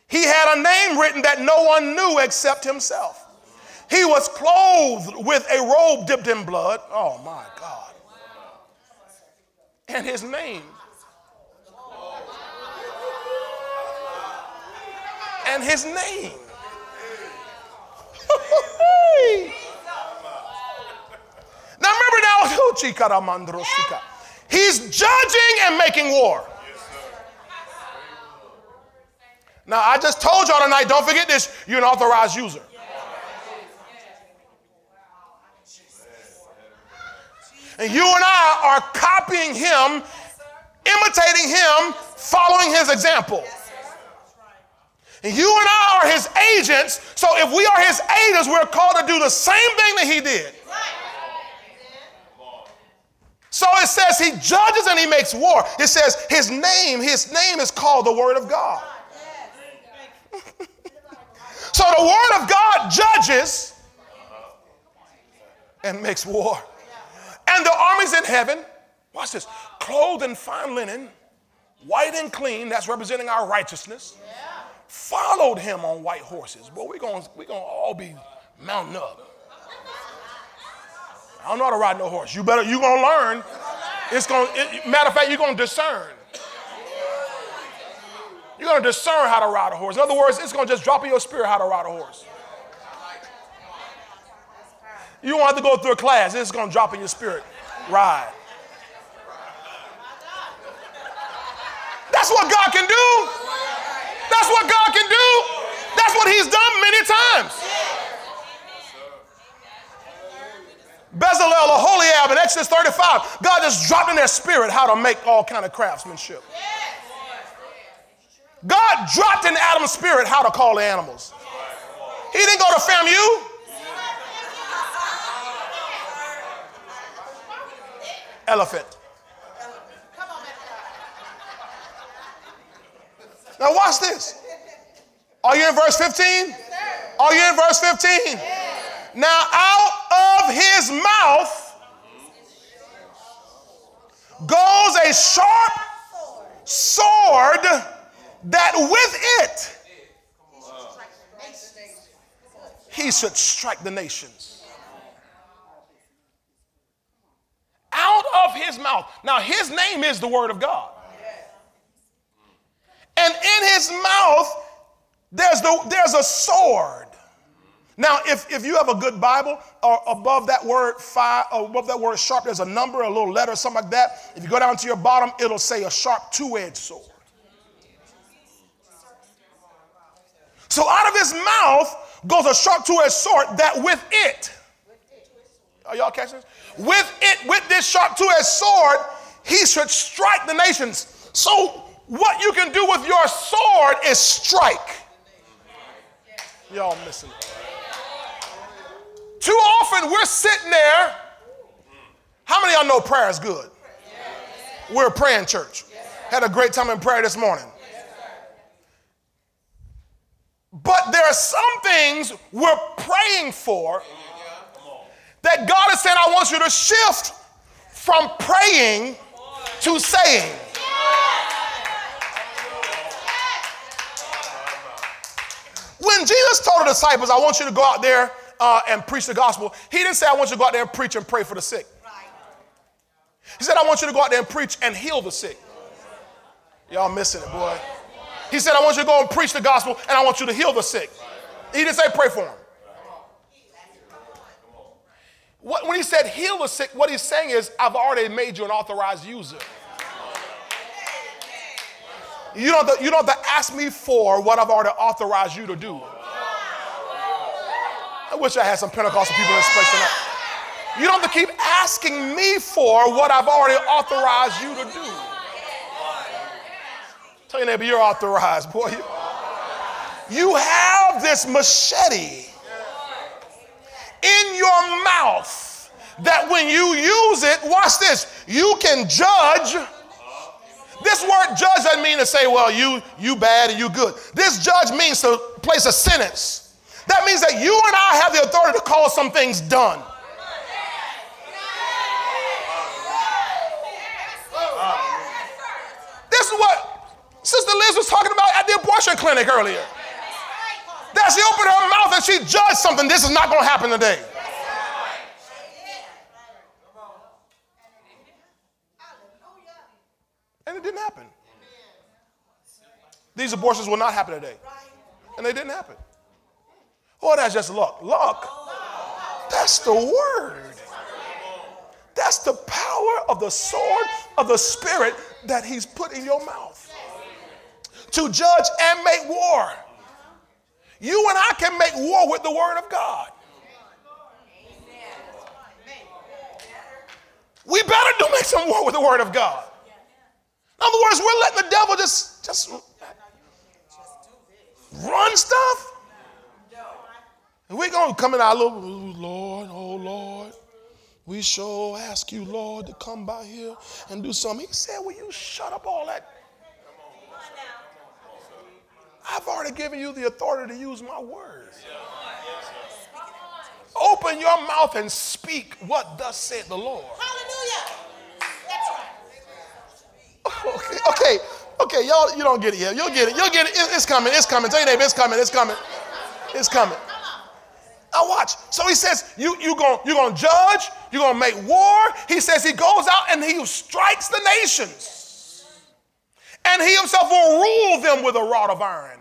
S1: He had a name written that no one knew except himself. He was clothed with a robe dipped in blood. Oh my God. And his name. And his name. he's judging and making war. Now I just told y'all tonight, don't forget this, you're an authorized user. And you and I are copying him, imitating him, following his example. And you and I are his agents. So if we are his agents, we're called to do the same thing that he did. So it says he judges and he makes war. It says his name, his name is called the Word of God. so the Word of God judges and makes war. And the armies in heaven, watch this, clothed in fine linen, white and clean, that's representing our righteousness, followed him on white horses. Boy, we're going we gonna all be mounting up. I don't know how to ride no horse. You better, you're to learn. It's going it, matter of fact, you're to discern. You're to discern how to ride a horse. In other words, it's to just drop in your spirit how to ride a horse. You don't have to go through a class. It's to drop in your spirit. Ride. That's what God can do. That's what God can do. That's what He's done many times. Bezalel, Aholiab, in Exodus 35, God just dropped in their spirit how to make all kind of craftsmanship. God dropped in Adam's spirit how to call the animals. He didn't go to FAMU. elephant. Now, watch this. Are you in verse 15? Are you in verse 15? Now, out of his mouth goes a sharp sword that with it he should strike the nations. out of his mouth. Now, his name is the Word of God. And in his mouth, there's, the, there's a sword. Now, if, if you have a good Bible, or above that word fire, or above that word sharp, there's a number, a little letter, something like that. If you go down to your bottom, it'll say a sharp two-edged sword. So out of his mouth goes a sharp two-edged sword that with it. Are y'all catching this? With it, with this sharp two-edged sword, he should strike the nations. So what you can do with your sword is strike. Y'all missing it. Too often we're sitting there. How many of y'all know prayer is good? We're a praying church. Had a great time in prayer this morning. But there are some things we're praying for that God is saying, I want you to shift from praying to saying. When Jesus told the disciples, I want you to go out there uh, and preach the gospel, he didn't say, I want you to go out there and preach and pray for the sick. He said, I want you to go out there and preach and heal the sick. Y'all missing it, boy. He said, I want you to go and preach the gospel and I want you to heal the sick. He didn't say pray for them. What, when he said heal the sick, what he's saying is, I've already made you an authorized user. You don't, have to, you don't have to ask me for what I've already authorized you to do. I wish I had some Pentecostal people in this place tonight. You don't have to keep asking me for what I've already authorized you to do. Tell your neighbor, you're authorized, boy. You, you have this machete in your mouth that when you use it, watch this, you can judge. This word judge doesn't mean to say, well, you you bad and you good. This judge means to place a sentence. That means that you and I have the authority to call some things done. This is what Sister Liz was talking about at the abortion clinic earlier. That she opened her mouth and she judged something. This is not going to happen today. And it didn't happen. These abortions will not happen today. And they didn't happen. Oh, that's just luck. Luck? That's the word. That's the power of the sword of the Spirit that He's put in your mouth to judge and make war. You and I can make war with the Word of God. We better do make some war with the Word of God. In other words, we're letting the devil just, just run stuff. And we're going to come in our little, Lord, oh Lord. We sure ask you, Lord, to come by here and do something. He said, Will you shut up all that? Come on now. I've already given you the authority to use my words. Open your mouth and speak what thus said the Lord.
S2: Hallelujah. That's
S1: right. Okay, okay, okay, y'all, you don't get it yet. You'll get it. You'll get it. It's coming. It's coming. Tell your neighbor, it's coming. It's coming. It's coming. Now watch. So he says, you, you going you're gonna judge, you're gonna make war. He says he goes out and he strikes the nations. And he himself will rule them with a rod of iron.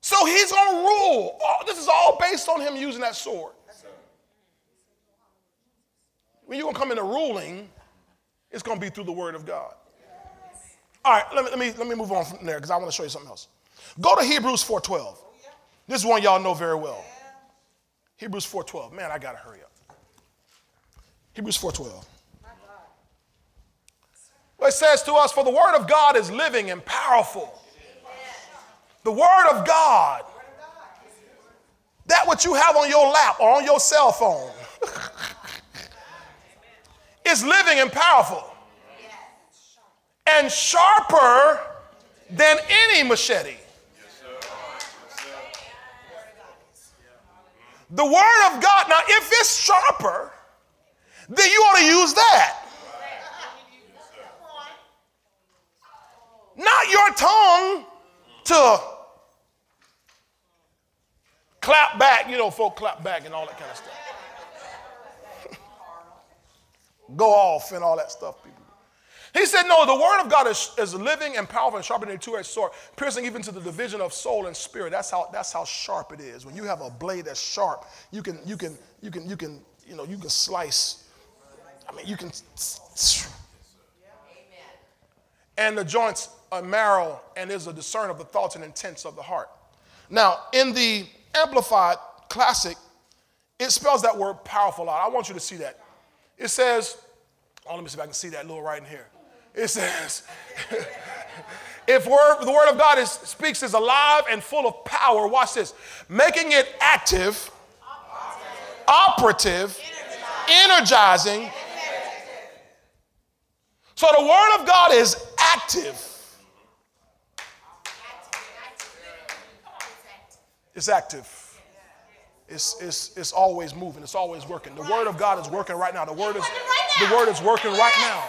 S1: So he's gonna rule. Oh, this is all based on him using that sword. When you're gonna come into ruling, it's gonna be through the word of God. All right, let me, let me, let me move on from there because I want to show you something else. Go to Hebrews 4.12. This is one y'all know very well. Hebrews 4.12. Man, I got to hurry up. Hebrews 4.12. Well, it says to us, for the word of God is living and powerful. The word of God. That what you have on your lap or on your cell phone is living and powerful. And sharper than any machete The Word of God, now, if it's sharper, then you ought to use that. Not your tongue to clap back, you know, folk clap back and all that kind of stuff. Go off and all that stuff, people. He said, No, the word of God is, is living and powerful and sharper than a two-edged sword, piercing even to the division of soul and spirit. That's how that's how sharp it is. When you have a blade that's sharp, you can you can you can you can you know you can slice. I mean, you can. And the joints are marrow and is a discern of the thoughts and intents of the heart. Now, in the Amplified Classic, it spells that word powerful out. I want you to see that. It says, oh, let me see if I can see that little right in here. It says, if word, the word of God is, speaks is alive and full of power, watch this, making it active, operative, energizing. So the word of God is active. It's active. It's, it's, it's always moving. It's always working. The word of God is working right now. The word is, the word is working right now.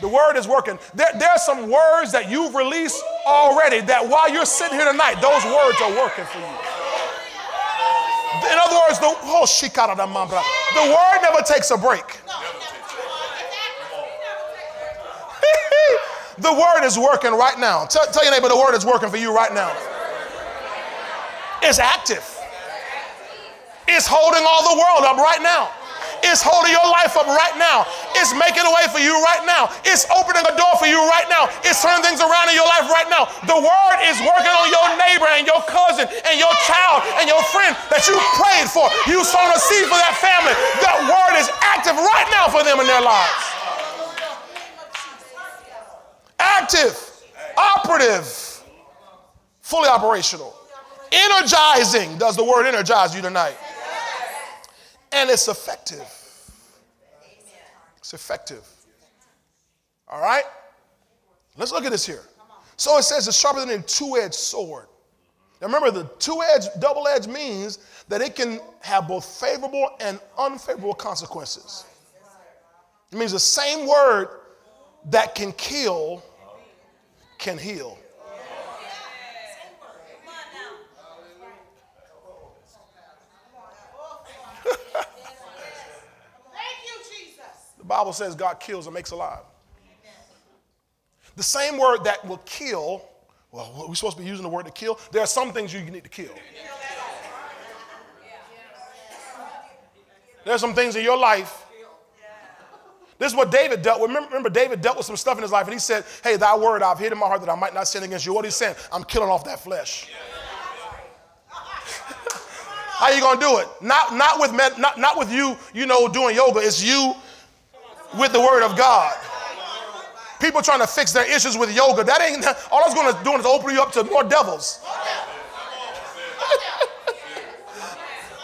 S1: The word is working. There, there are some words that you've released already that while you're sitting here tonight, those words are working for you. In other words, the, oh, the word never takes a break. the word is working right now. Tell, tell your neighbor the word is working for you right now. It's active. It's holding all the world up right now. It's holding your life up right now. It's making a way for you right now. It's opening a door for you right now. It's turning things around in your life right now. The word is working on your neighbor and your cousin and your child and your friend that you prayed for. You sown a seed for that family. That word is active right now for them in their lives. Active, operative, fully operational. Energizing. Does the word energize you tonight? And it's effective. It's effective. All right? Let's look at this here. So it says it's sharper than a two edged sword. Now remember, the two edged, double edged means that it can have both favorable and unfavorable consequences. It means the same word that can kill can heal. The Bible says God kills and makes alive. The same word that will kill, well, we're supposed to be using the word to kill. There are some things you need to kill. There are some things in your life. This is what David dealt with. Remember, remember, David dealt with some stuff in his life, and he said, Hey, thy word I've hid in my heart that I might not sin against you. What he's saying, I'm killing off that flesh. How you gonna do it? Not, not with med, not, not with you, you know, doing yoga. It's you with the word of God. People trying to fix their issues with yoga. That ain't all that's gonna do is open you up to more devils.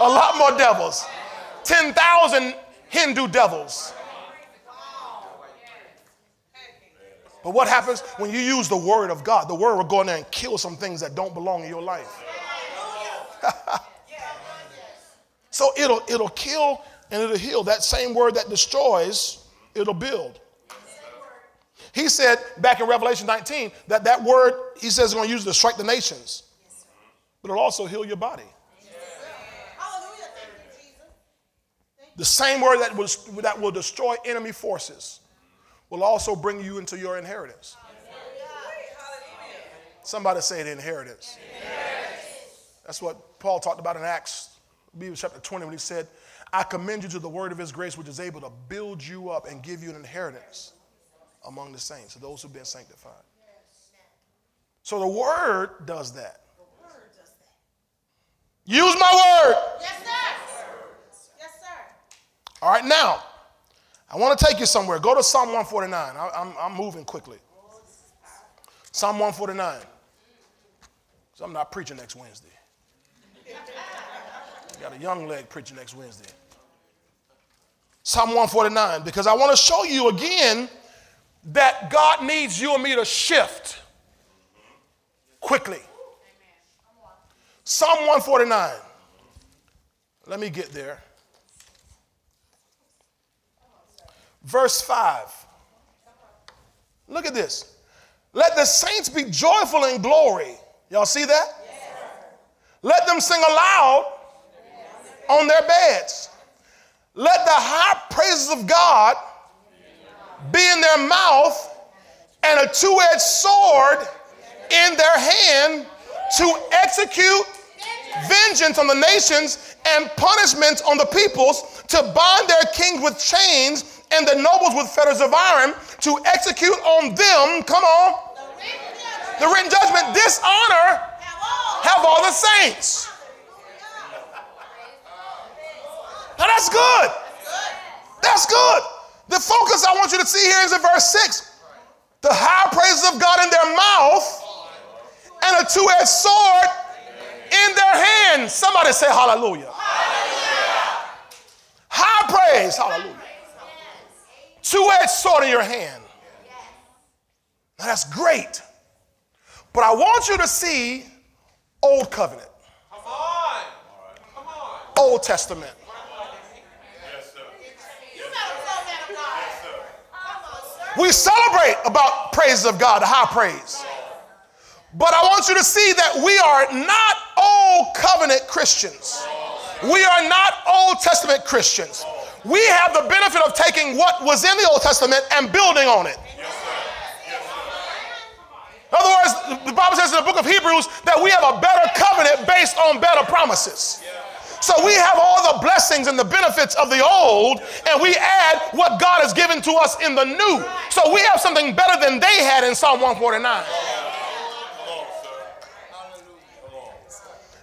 S1: A lot more devils. 10,000 Hindu devils. But what happens when you use the word of God? The word will go in there and kill some things that don't belong in your life. so it'll, it'll kill and it'll heal. That same word that destroys, it'll build. He said back in Revelation 19 that that word, he says, is going to use to strike the nations, but it'll also heal your body. The same word that, was, that will destroy enemy forces will also bring you into your inheritance. Somebody say the inheritance. That's what Paul talked about in Acts, chapter 20, when he said, I commend you to the word of his grace, which is able to build you up and give you an inheritance among the saints, to those who've been sanctified. So the word does that. Use my word.
S2: Yes, sir. Yes, sir.
S1: All right, now, I want to take you somewhere. Go to Psalm 149. I, I'm, I'm moving quickly. Psalm 149. So I'm not preaching next Wednesday. Got a young leg preaching next Wednesday. Psalm 149, because I want to show you again that God needs you and me to shift quickly. Psalm 149. Let me get there. Verse 5. Look at this. Let the saints be joyful in glory. Y'all see that? Let them sing aloud on their beds. Let the high praises of God be in their mouth and a two edged sword in their hand to execute vengeance on the nations and punishment on the peoples, to bind their kings with chains and the nobles with fetters of iron, to execute on them, come on, the written judgment, dishonor have all the saints. Now that's good. That's good. The focus I want you to see here is in verse 6. The high praises of God in their mouth and a two edged sword in their hand. Somebody say hallelujah. hallelujah. High praise, hallelujah. Two edged sword in your hand. Now that's great. But I want you to see Old Covenant. Come on. Come on. Old Testament. We celebrate about praises of God, high praise. But I want you to see that we are not old covenant Christians. We are not Old Testament Christians. We have the benefit of taking what was in the Old Testament and building on it. In other words, the Bible says in the book of Hebrews that we have a better covenant based on better promises. So we have all the blessings and the benefits of the old, and we add what God has given to us in the new. So we have something better than they had in Psalm 149.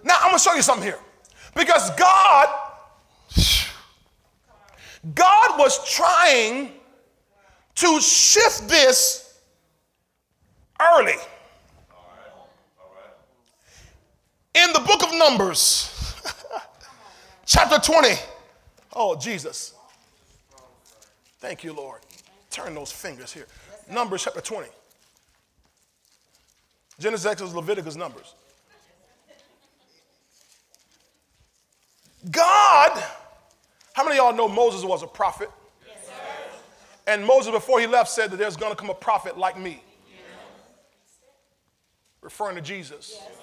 S1: Now I'm gonna show you something here. Because God, God was trying to shift this early. In the book of Numbers, chapter 20. Oh, Jesus. Thank you, Lord. Turn those fingers here. Numbers chapter 20. Genesis, Exodus, Leviticus, Numbers. God, how many of y'all know Moses was a prophet? Yes, and Moses, before he left, said that there's going to come a prophet like me, yes. referring to Jesus. Yes,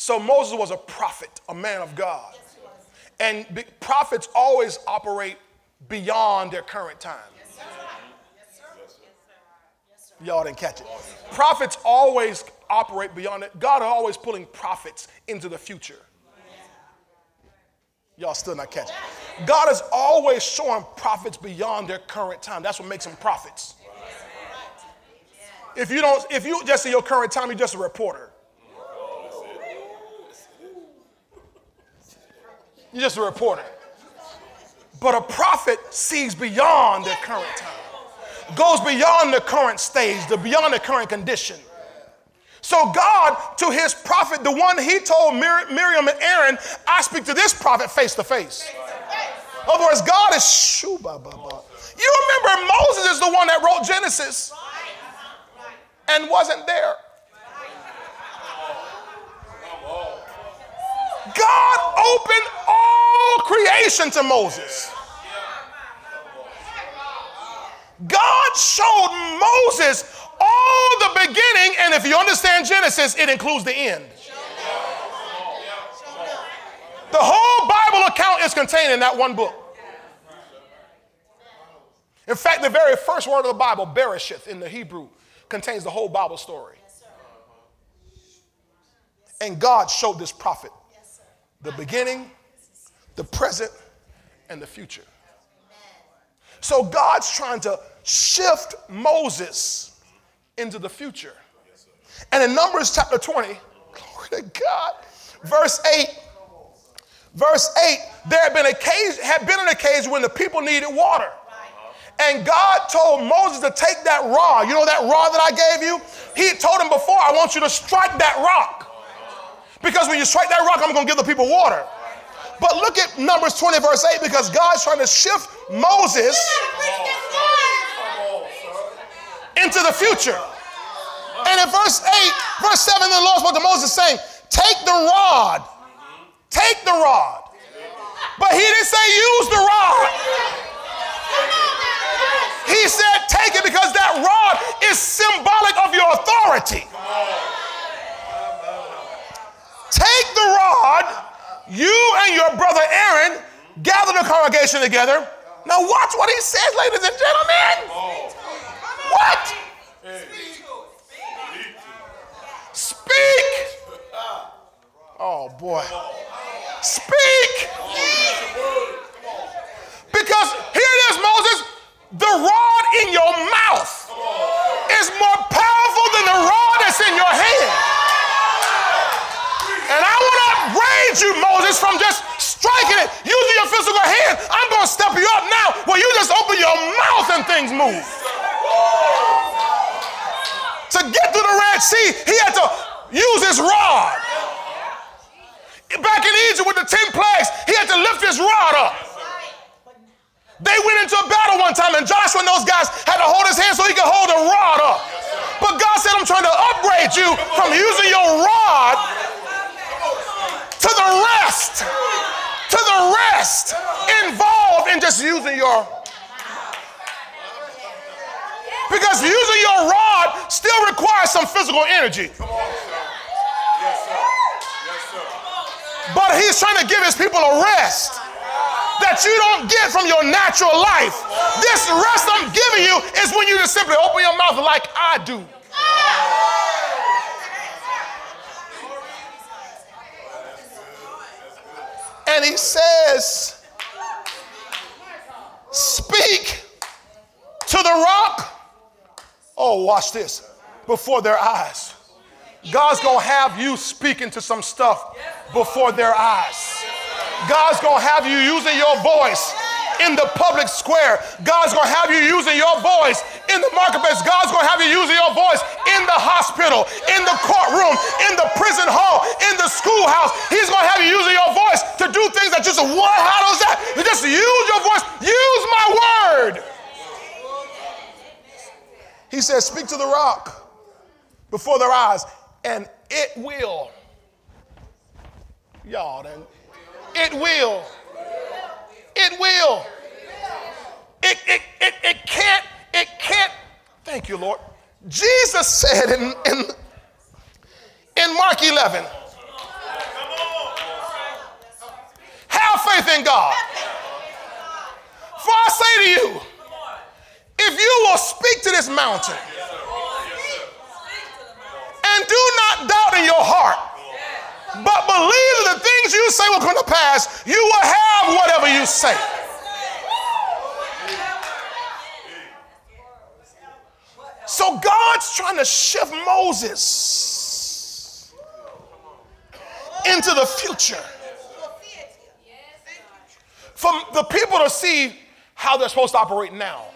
S1: so Moses was a prophet, a man of God. And be, prophets always operate beyond their current time. Y'all didn't catch it. Prophets always operate beyond it. God is always pulling prophets into the future. Y'all still not catching. God is always showing prophets beyond their current time. That's what makes them prophets. If you don't, if you just see your current time, you're just a reporter. You're just a reporter. But a prophet sees beyond their current time, goes beyond the current stage, the beyond the current condition. So God, to his prophet, the one he told Mir- Miriam and Aaron, I speak to this prophet face to face. Other words, God is shoo ba ba ba. You remember Moses is the one that wrote Genesis and wasn't there. God opened all creation to Moses. God showed Moses all the beginning, and if you understand Genesis, it includes the end. The whole Bible account is contained in that one book. In fact, the very first word of the Bible, Bereshith in the Hebrew, contains the whole Bible story. And God showed this prophet the beginning, the present, and the future. So God's trying to shift Moses into the future. And in Numbers chapter 20, glory to God, verse 8, verse 8, there had been a case, had been an occasion when the people needed water. And God told Moses to take that rod. You know that rod that I gave you? He had told him before, I want you to strike that rock. Because when you strike that rock, I'm going to give the people water. But look at Numbers 20, verse 8, because God's trying to shift Moses into the future. And in verse 8, verse 7, the Lord spoke to Moses saying, Take the rod. Take the rod. But he didn't say use the rod. He said take it because that rod is symbolic of your authority. Take the rod, you and your brother Aaron gather the congregation together. Now watch what he says, ladies and gentlemen. What? Speak. Oh boy. Speak. Because here it is, Moses. The rod in your mouth is more powerful than the rod that's in your hand. And I want to upgrade you, Moses, from just striking it using your physical hand. I'm going to step you up now where you just open your mouth and things move. To get through the Red Sea, he had to use his rod. Back in Egypt with the 10 plagues, he had to lift his rod up. They went into a battle one time, and Joshua and those guys had to hold his hand so he could hold the rod up. But God said, I'm trying to upgrade you from using your rod to the rest, to the rest involved in just using your. Because using your rod still requires some physical energy. But he's trying to give his people a rest that you don't get from your natural life. This rest I'm giving you is when you just simply open your mouth like I do. And he says, Speak to the rock. Oh, watch this. Before their eyes. God's gonna have you speaking to some stuff before their eyes. God's gonna have you using your voice in the public square. God's gonna have you using your voice in the marketplace. God's gonna have you using your voice in the hospital, in the courtroom, in the prison hall, in the schoolhouse. He's gonna have you using your voice to do things that just what? How does that? Just use your voice. Use my word. He says, Speak to the rock before their eyes, and it will. Y'all, then. It will. It will. It, it, it, it can't, it can't. Thank you, Lord. Jesus said in, in, in Mark 11, have faith in God. For I say to you, if you will speak to this mountain and do not doubt in your heart, but believe the things you say will come to pass, you will have whatever you say. So God's trying to shift Moses into the future for the people to see how they're supposed to operate now.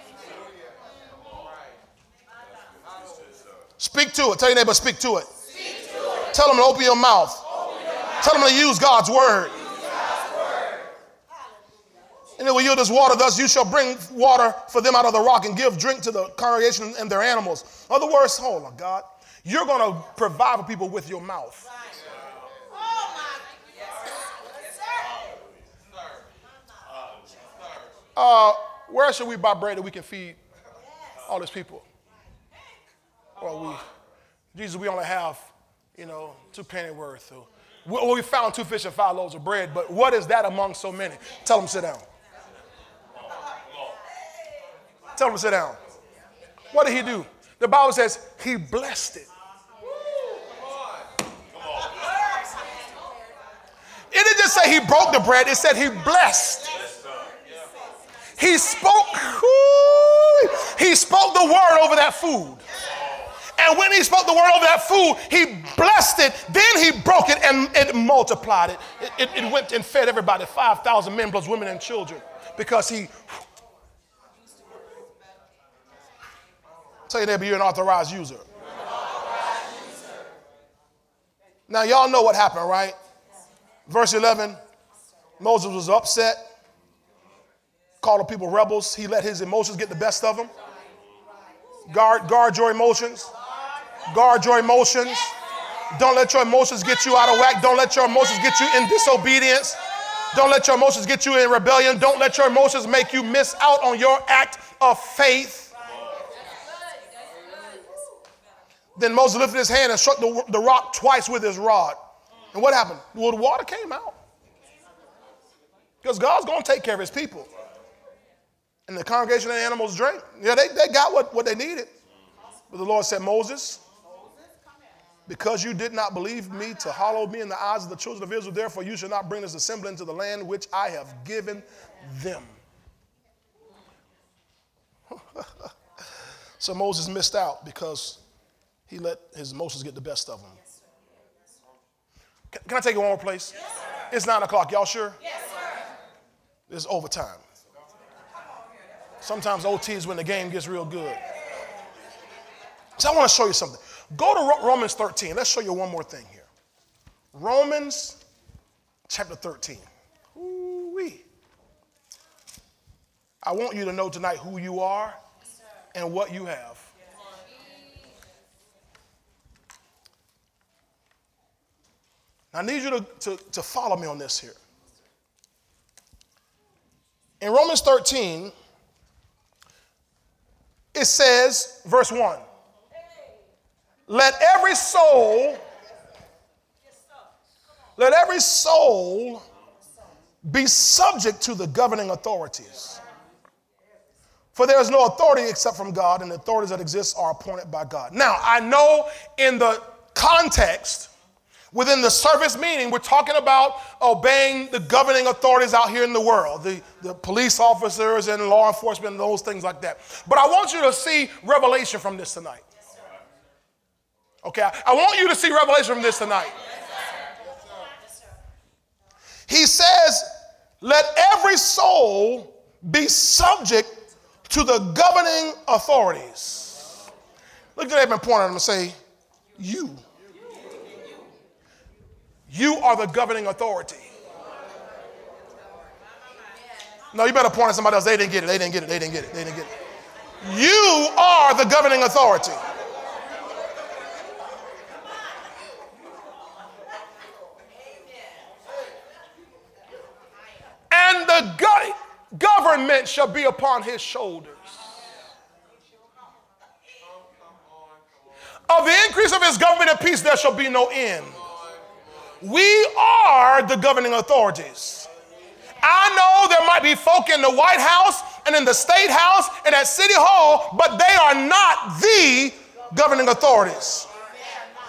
S1: Speak to it. Tell your neighbor, speak to it. Speak to it. Tell them to open your mouth. Open your mouth. Tell them to use God's word. And it will yield this water, thus you shall bring water for them out of the rock and give drink to the congregation and their animals. In other words, hold on, God, you're going to provide for people with your mouth. Uh, where should we buy bread that we can feed all these people? Well, we, Jesus, we only have, you know, two penny worth. Or, well, we found two fish and five loaves of bread, but what is that among so many? Tell them sit down. Tell him to sit down. What did he do? The Bible says he blessed it. It didn't just say he broke the bread, it said he blessed. He spoke, he spoke the word over that food. And when he spoke the word over that food, he blessed it. Then he broke it and it multiplied it. It, it, it went and fed everybody 5,000 men plus women and children because he. Tell you that, you're an authorized user. Now, y'all know what happened, right? Verse 11 Moses was upset, called the people rebels. He let his emotions get the best of him. Guard, guard your emotions. Guard your emotions. Don't let your emotions get you out of whack. Don't let your emotions get you in disobedience. Don't let your emotions get you in rebellion. Don't let your emotions make you miss out on your act of faith. Then Moses lifted his hand and struck the, the rock twice with his rod. And what happened? Well, the water came out. Because God's going to take care of his people. And the congregation of the animals drank. Yeah, they, they got what, what they needed. But the Lord said, Moses, because you did not believe me to hallow me in the eyes of the children of Israel, therefore you shall not bring this assembly into the land which I have given them. so Moses missed out because he let his emotions get the best of him. Can, can I take it one more place? Yes, it's nine o'clock. Y'all sure? Yes, sir. It's overtime. Sometimes OT is when the game gets real good. So I want to show you something. Go to Romans 13. Let's show you one more thing here. Romans chapter 13. Ooh-wee. I want you to know tonight who you are and what you have. I need you to, to, to follow me on this here. In Romans 13, it says, verse 1 let every soul, let every soul be subject to the governing authorities. For there is no authority except from God, and the authorities that exist are appointed by God. Now, I know in the context, Within the service meaning, we're talking about obeying the governing authorities out here in the world, the, the police officers and law enforcement and those things like that. But I want you to see revelation from this tonight. Okay, I want you to see revelation from this tonight. He says, Let every soul be subject to the governing authorities. Look at them and point at them and say, You. You are the governing authority. No, you better point at somebody else. They didn't get it. They didn't get it. They didn't get it. They didn't get it. You are the governing authority. And the go- government shall be upon his shoulders. Of the increase of his government and peace, there shall be no end. We are the governing authorities. I know there might be folk in the White House and in the State House and at City Hall, but they are not the governing authorities.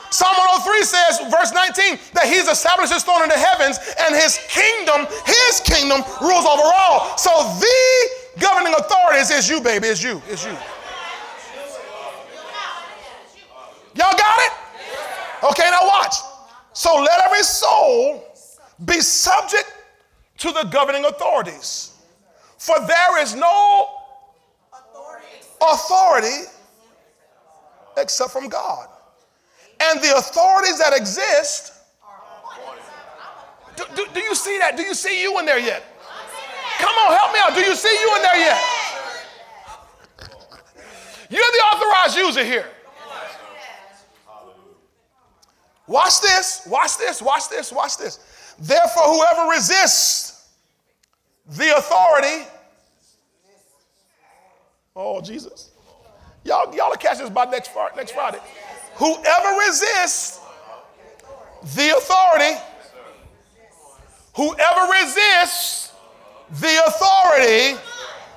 S1: Psalm 103 says, verse 19, that he's established his throne in the heavens and his kingdom, his kingdom rules over all. So the governing authorities is you, baby, is you, is you. Y'all got it? Okay, now watch. So let every soul be subject to the governing authorities. For there is no authority except from God. And the authorities that exist, do, do, do, you see that? Do you see you in there yet? Come on, help me out. Do you see you in there yet? You're the authorized user here. Watch this, watch this, watch this, watch this. Therefore, whoever resists the authority, oh Jesus, y'all, y'all catch this by next, next Friday. Whoever resists the authority, whoever resists the authority,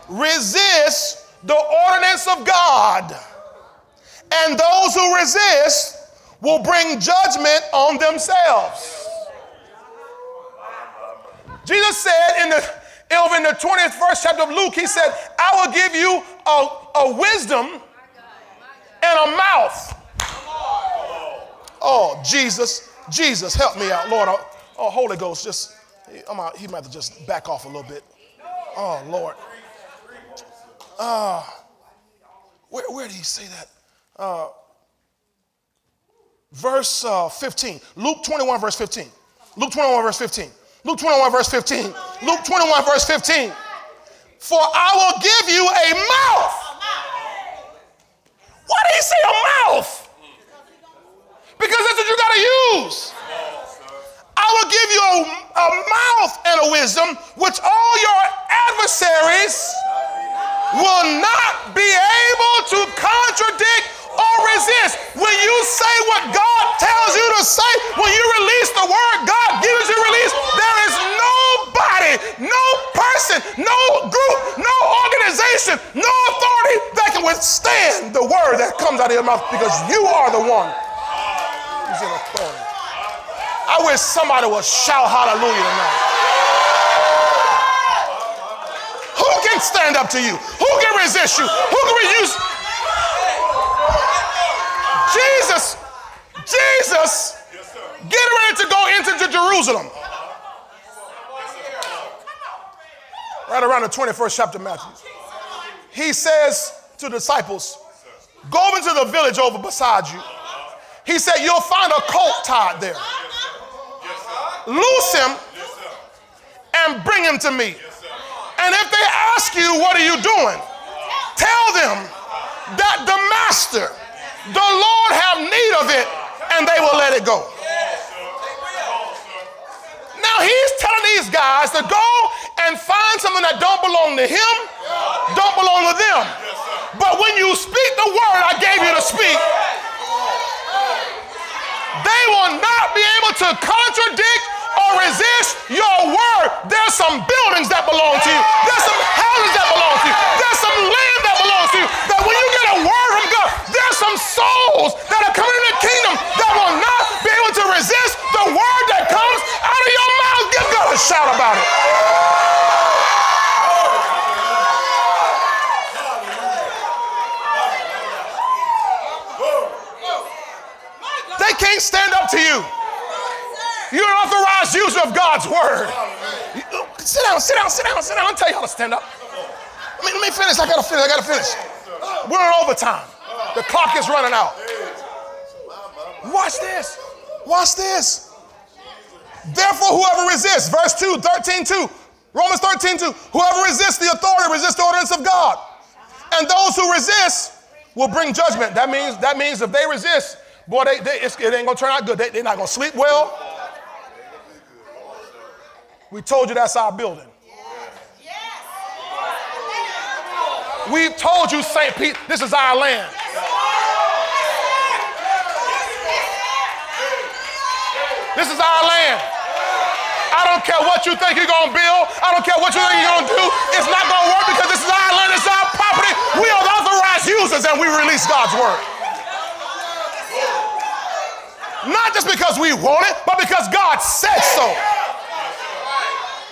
S1: resists the ordinance of God. And those who resist will bring judgment on themselves. Jesus said in the in the 20th verse chapter of Luke, he said, I will give you a, a wisdom and a mouth. Oh, Jesus, Jesus, help me out, Lord. Oh, oh Holy Ghost, just, I'm out, he might have just back off a little bit. Oh, Lord. Uh, where, where did he say that? Uh, verse uh, 15. Luke 21, verse 15. Luke 21, verse 15. Luke 21, verse 15. Luke 21, verse 15. For I will give you a mouth. Why did he say a mouth? Because that's what you got to use. I will give you a, a mouth and a wisdom which all your adversaries will not be able to contradict or resist. When you say what God tells you to say, when you release the word God gives you release, there is nobody, no person, no group, no organization, no authority that can withstand the word that comes out of your mouth because you are the one who's in authority. I wish somebody would shout hallelujah tonight. Who can stand up to you? Who can resist you? Who can resist? Jesus, Jesus, getting ready to go into Jerusalem. Right around the 21st chapter Matthew. He says to the disciples, Go into the village over beside you. He said, You'll find a colt tied there. Loose him and bring him to me. And if they ask you, What are you doing? Tell them that the master, the Lord have need of it, and they will let it go. Now he's telling these guys to go and find something that don't belong to him, don't belong to them. But when you speak the word I gave you to speak, they will not be able to contradict or resist your word, there's some buildings that belong to you. There's some houses that belong to you. There's some land that belongs to you. That when you get a word from God, there's some souls that are coming in the kingdom that will not be able to resist the word that comes out of your mouth. Give God a shout about it. They can't stand up to you. You're an authorized user of God's word. Sit down, sit down, sit down, sit down. I'll tell you how to stand up. Let me, let me finish. I gotta finish. I gotta finish. We're in overtime. The clock is running out. Watch this. Watch this. Therefore, whoever resists, verse 2, 13, 2, Romans 13, 2, whoever resists the authority resists the ordinance of God. And those who resist will bring judgment. That means, that means if they resist, boy, they, they, it ain't gonna turn out good. They, they're not gonna sleep well. We told you that's our building. We told you, St. Pete, this is our land. This is our land. I don't care what you think you're gonna build. I don't care what you think you're gonna do. It's not gonna work because this is our land, it's our property. We are the authorized users and we release God's word. Not just because we want it, but because God said so.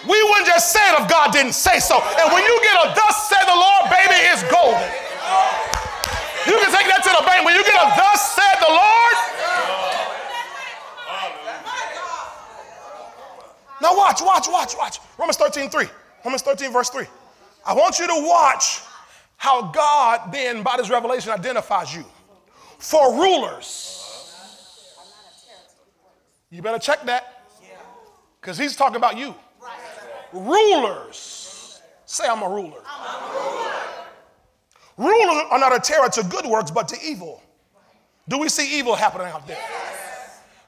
S1: We wouldn't just say it if God didn't say so. And when you get a thus said the Lord, baby, it's golden. You can take that to the bank. When you get a thus said the Lord. Now watch, watch, watch, watch. Romans 13, 3. Romans 13, verse 3. I want you to watch how God then, by this revelation, identifies you. For rulers. You better check that. Because he's talking about you rulers. Say, I'm a ruler. Rulers are not a terror to good works, but to evil. Do we see evil happening out there?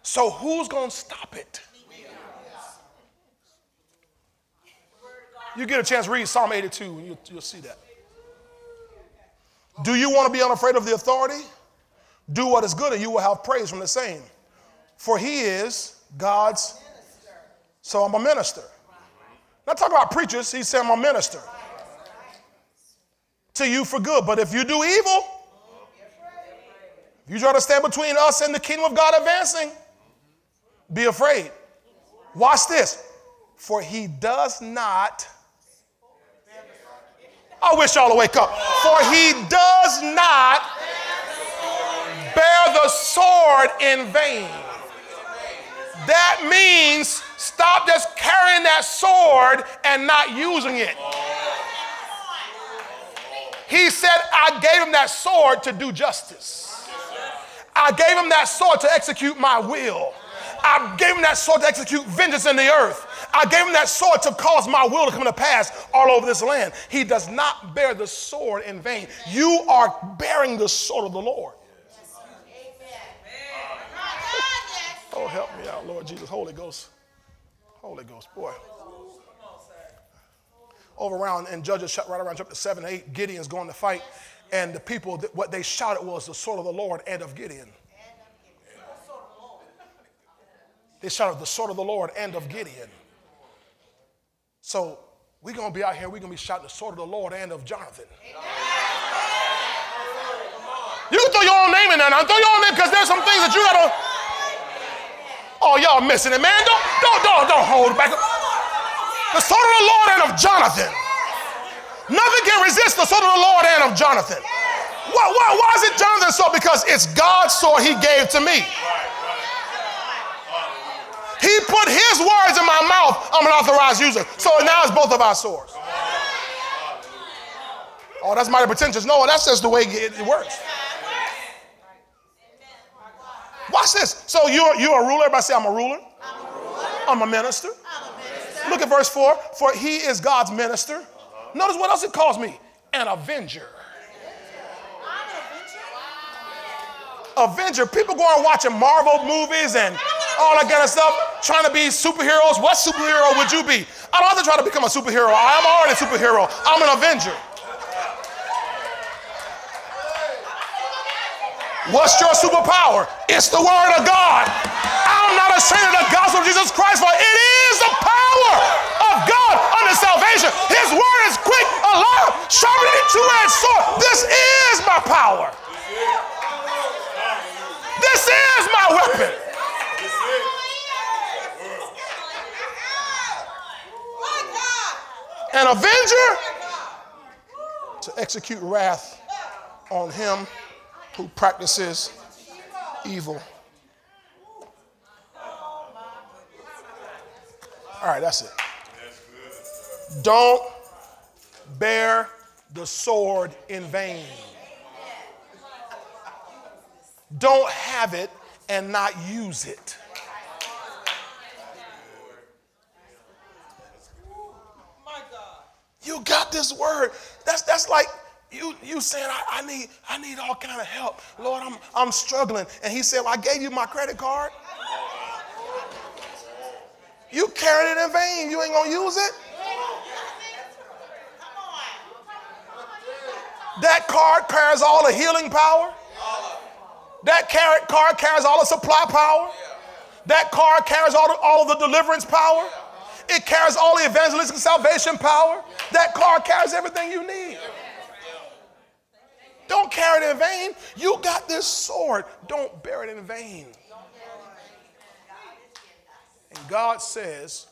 S1: So who's going to stop it? You get a chance to read Psalm 82, and you'll, you'll see that. Do you want to be unafraid of the authority? Do what is good, and you will have praise from the same. For he is God's. So I'm a minister. Not talking about preachers, he said, I'm a minister to you for good. But if you do evil, if you try to stand between us and the kingdom of God advancing, be afraid. Watch this. For he does not. I wish y'all to wake up. For he does not bear the sword in vain. That means Stop just carrying that sword and not using it. He said, I gave him that sword to do justice. I gave him that sword to execute my will. I gave him that sword to execute vengeance in the earth. I gave him that sword to cause my will to come to pass all over this land. He does not bear the sword in vain. You are bearing the sword of the Lord. Oh, help me out, Lord Jesus. Holy Ghost. Holy Ghost, boy. Over around in Judges, right around chapter 7 8, Gideon's going to fight. And the people, what they shouted was the sword of the Lord and of Gideon. They shouted the sword of the Lord and of Gideon. So we're going to be out here, we're going to be shouting the sword of the Lord and of Jonathan. You can throw your own name in there now. Throw your own name because there's some things that you got to Oh, y'all missing it, man. Don't, don't, don't, don't hold back. The sword of the Lord and of Jonathan. Nothing can resist the sword of the Lord and of Jonathan. Why, why, why is it Jonathan sword? Because it's God's sword he gave to me. He put his words in my mouth. I'm an authorized user. So now it's both of our swords. Oh, that's mighty pretentious. No, that's just the way it works. Watch this. So you're, you're a ruler. Everybody say, I'm a ruler. I'm a, ruler. I'm a, minister. I'm a minister. Look at verse 4. For he is God's minister. Notice what else it calls me an avenger. Avenger. People going watching Marvel movies and all that kind of stuff, trying to be superheroes. What superhero would you be? I don't have to try to become a superhero. I'm already a superhero. I'm an avenger. What's your superpower? It's the Word of God. I'm not ashamed of the gospel of Jesus Christ, for it is the power of God unto salvation. His Word is quick, alive, sharper than a two-edged sword. This is my power. This is my weapon. An avenger to execute wrath on him who practices evil. All right, that's it. Don't bear the sword in vain. Don't have it and not use it. You got this word. That's, that's like you you saying I, I need I need all kind of help. Lord, I'm I'm struggling. And he said, well, I gave you my credit card. You carried it in vain. You ain't gonna use it. That card carries all the healing power. That card carries all the supply power. That card carries all, the, all of the deliverance power. It carries all the evangelistic salvation power. That card carries everything you need. Don't carry it in vain. You got this sword. Don't bear it in vain. And God says,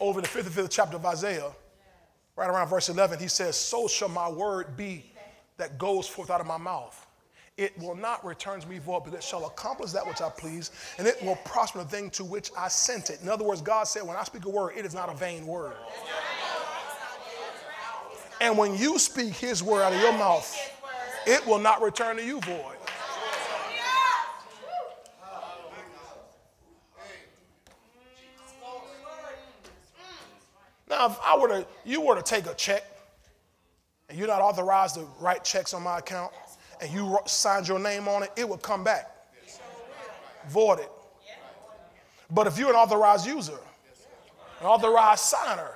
S1: over in the 55th chapter of Isaiah, right around verse 11, he says, So shall my word be that goes forth out of my mouth. It will not return to me void, but it shall accomplish that which I please, and it will prosper the thing to which I sent it. In other words, God said, When I speak a word, it is not a vain word. And when you speak his word out of your mouth, it will not return to you void. Now, if I were to, you were to take a check, and you're not authorized to write checks on my account, and you signed your name on it, it would come back, voided. But if you're an authorized user, an authorized signer,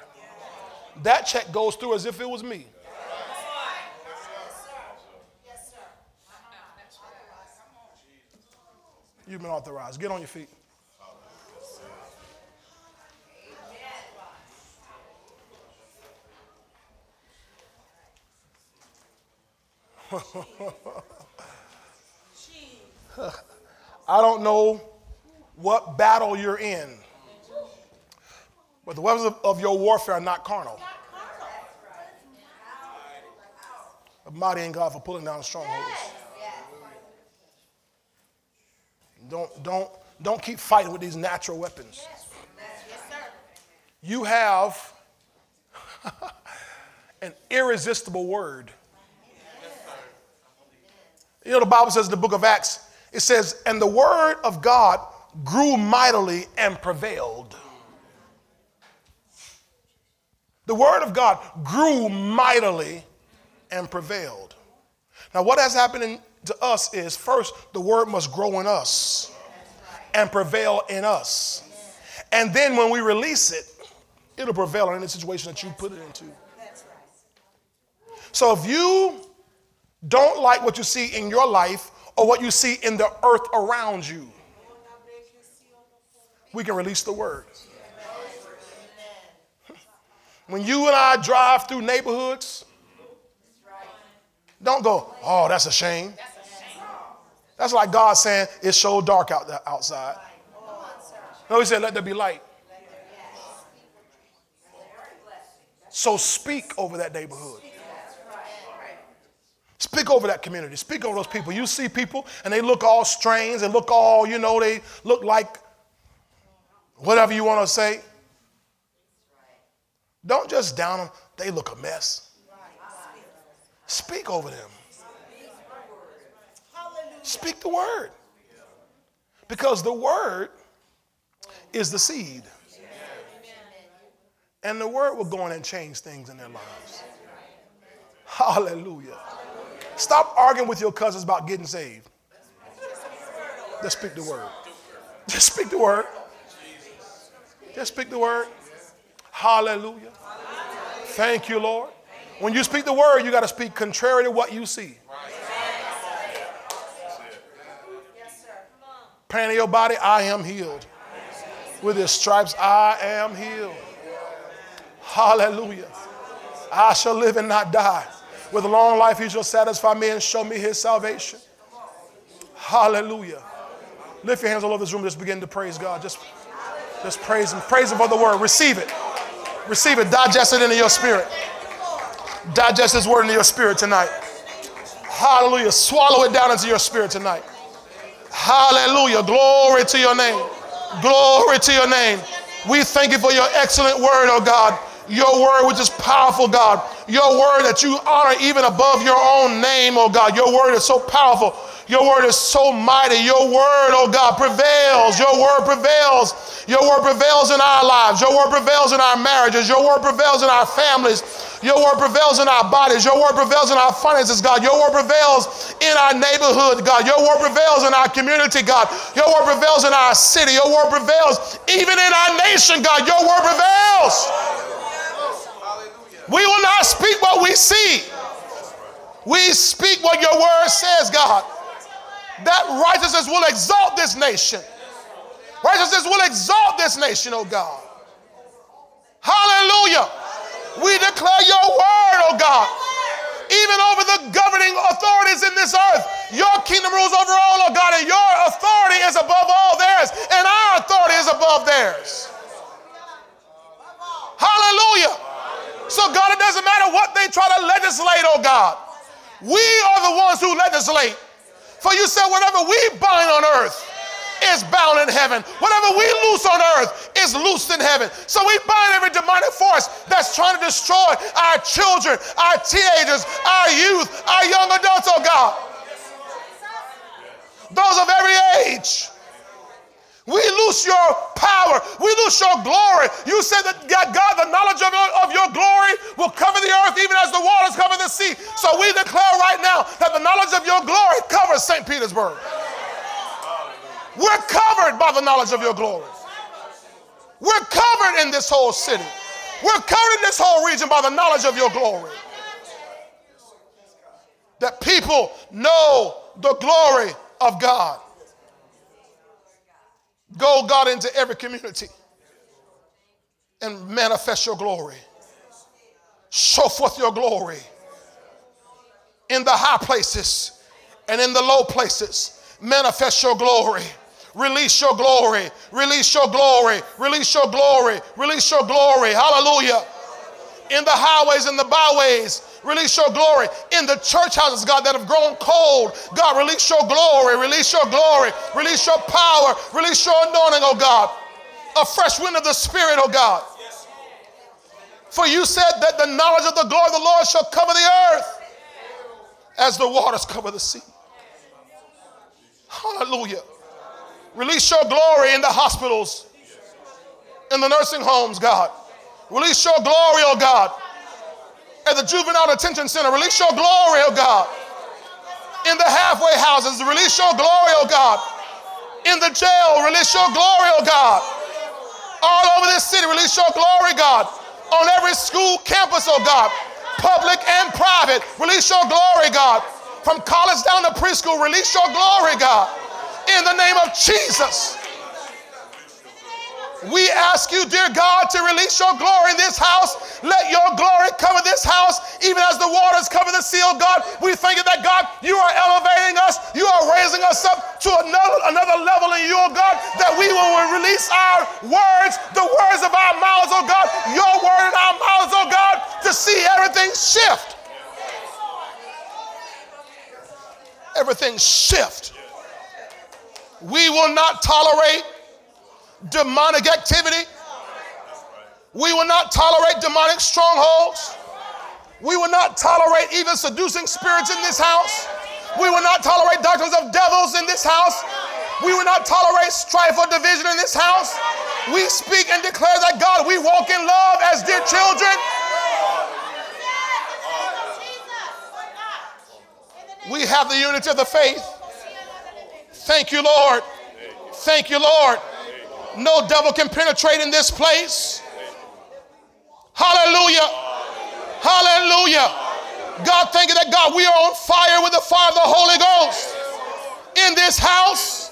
S1: that check goes through as if it was me. You've been authorized. Get on your feet. I don't know what battle you're in, but the weapons of, of your warfare are not carnal. But mighty in God for pulling down strongholds. Don't, don't, don't keep fighting with these natural weapons. You have an irresistible word. You know, the Bible says in the book of Acts, it says, and the word of God grew mightily and prevailed. The word of God grew mightily and prevailed. Now, what has happened to us is first, the word must grow in us and prevail in us. And then when we release it, it'll prevail in any situation that you put it into. So if you don't like what you see in your life or what you see in the earth around you, we can release the word. When you and I drive through neighborhoods, don't go, oh, that's a shame. That's like God saying, it's so dark out there, outside. No, he said, let there be light. So speak over that neighborhood. Speak over that community. Speak over those people. You see people and they look all strange. They look all, you know, they look like whatever you want to say. Don't just down them. They look a mess. Speak over them. Speak the word. Because the word is the seed. And the word will go in and change things in their lives. Hallelujah. Stop arguing with your cousins about getting saved. Just speak the word. Just speak the word. Just speak the word. Hallelujah. Thank you, Lord. When you speak the word, you got to speak contrary to what you see. Pain in your body, I am healed. With his stripes, I am healed. Hallelujah. I shall live and not die. With long life, he shall satisfy me and show me his salvation. Hallelujah. Lift your hands all over this room. Just begin to praise God. Just, just praise him. Praise him for the word. Receive it. Receive it. Digest it into your spirit. Digest this word into your spirit tonight. Hallelujah. Swallow it down into your spirit tonight. Hallelujah. Glory to your name. Glory to your name. We thank you for your excellent word, oh God. Your word, which is powerful, God. Your word that you honor even above your own name, oh God. Your word is so powerful. Your word is so mighty. Your word, oh God, prevails. Your word prevails. Your word prevails in our lives. Your word prevails in our marriages. Your word prevails in our families. Your word prevails in our bodies. Your word prevails in our finances, God. Your word prevails in our neighborhood, God. Your word prevails in our community, God. Your word prevails in our city. Your word prevails even in our nation, God. Your word prevails. We will not speak what we see. We speak what your word says, God that righteousness will exalt this nation. Righteousness will exalt this nation, oh God. Hallelujah. We declare your word, oh God. Even over the governing authorities in this earth, your kingdom rules over all, oh God, and your authority is above all theirs, and our authority is above theirs. Hallelujah. So, God, it doesn't matter what they try to legislate, oh God. We are the ones who legislate. For you said, whatever we bind on earth is bound in heaven. Whatever we loose on earth is loosed in heaven. So we bind every demonic force that's trying to destroy our children, our teenagers, our youth, our young adults, oh God. Those of every age. We lose your power. We lose your glory. You said that God, the knowledge of your, of your your glory covers St. Petersburg. We're covered by the knowledge of your glory. We're covered in this whole city. We're covered in this whole region by the knowledge of your glory. That people know the glory of God. Go, God, into every community and manifest your glory. Show forth your glory in the high places and in the low places. Manifest your glory. Release your glory. Release your glory. Release your glory. Release your glory. Hallelujah. In the highways and the byways, Release your glory in the church houses, God, that have grown cold. God, release your glory. Release your glory. Release your power. Release your anointing, oh God. A fresh wind of the Spirit, oh God. For you said that the knowledge of the glory of the Lord shall cover the earth as the waters cover the sea. Hallelujah. Release your glory in the hospitals, in the nursing homes, God. Release your glory, oh God at the juvenile detention center. Release your glory, oh God. In the halfway houses, release your glory, oh God. In the jail, release your glory, oh God. All over this city, release your glory, God. On every school campus, oh God. Public and private, release your glory, God. From college down to preschool, release your glory, God. In the name of Jesus. We ask you, dear God, to release your glory in this house. Let your glory cover this house, even as the waters cover the sea, oh God. We thank you that, God, you are elevating us. You are raising us up to another, another level in you, oh God, that we will release our words, the words of our mouths, oh God, your word in our mouths, oh God, to see everything shift. Everything shift. We will not tolerate demonic activity. We will not tolerate demonic strongholds. We will not tolerate even seducing spirits in this house. We will not tolerate doctrines of devils in this house. We will not tolerate strife or division in this house. We speak and declare that God, we walk in love as dear children. We have the unity of the faith. Thank you, Lord. Thank you, Lord. No devil can penetrate in this place. Hallelujah. Hallelujah. God, thank you that God, we are on fire with the fire of the Holy Ghost in this house.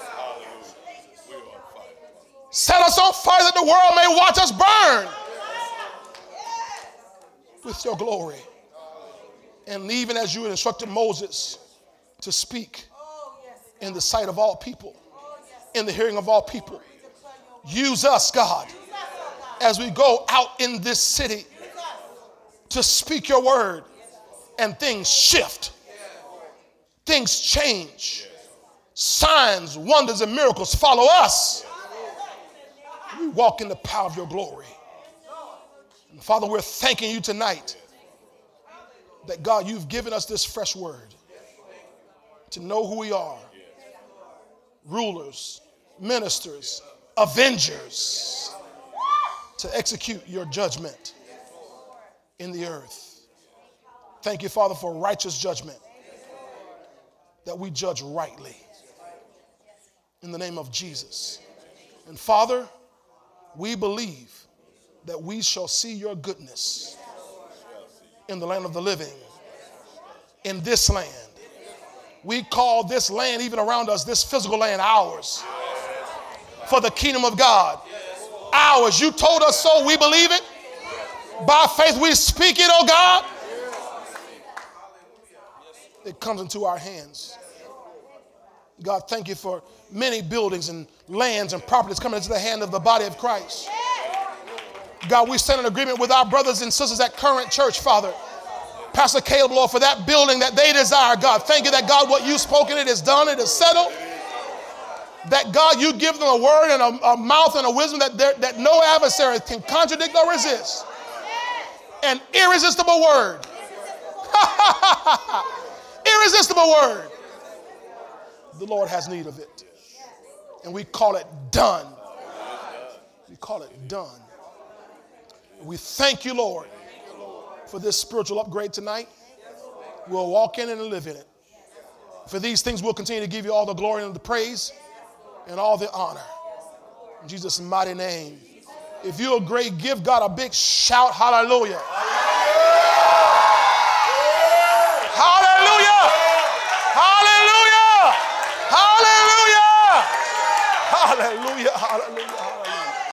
S1: Set us on fire that the world may watch us burn with your glory. And even as you instructed Moses to speak in the sight of all people, in the hearing of all people. Use us, God, as we go out in this city to speak your word and things shift, things change. Signs, wonders, and miracles follow us. We walk in the power of your glory. And Father, we're thanking you tonight that God, you've given us this fresh word to know who we are rulers, ministers, avengers to execute your judgment in the earth. Thank you, Father, for righteous judgment that we judge rightly in the name of Jesus. And Father, we believe that we shall see your goodness in the land of the living, in this land. We call this land, even around us, this physical land, ours for the kingdom of God. Ours. You told us so, we believe it. By faith, we speak it, oh God. It comes into our hands. God, thank you for many buildings and lands and properties coming into the hand of the body of Christ. God, we stand in agreement with our brothers and sisters at Current Church, Father. Pastor Caleb, Lord, for that building that they desire, God. Thank you that, God, what you've spoken, it is done, it is settled. That, God, you give them a word and a, a mouth and a wisdom that, that no adversary can contradict or resist. An irresistible word. irresistible word. The Lord has need of it. And we call it done. We call it done. We thank you, Lord, for this spiritual upgrade tonight. We'll walk in and live in it. For these things, we'll continue to give you all the glory and the praise and all the honor. In Jesus' mighty name. If you agree, give God a big shout. Hallelujah!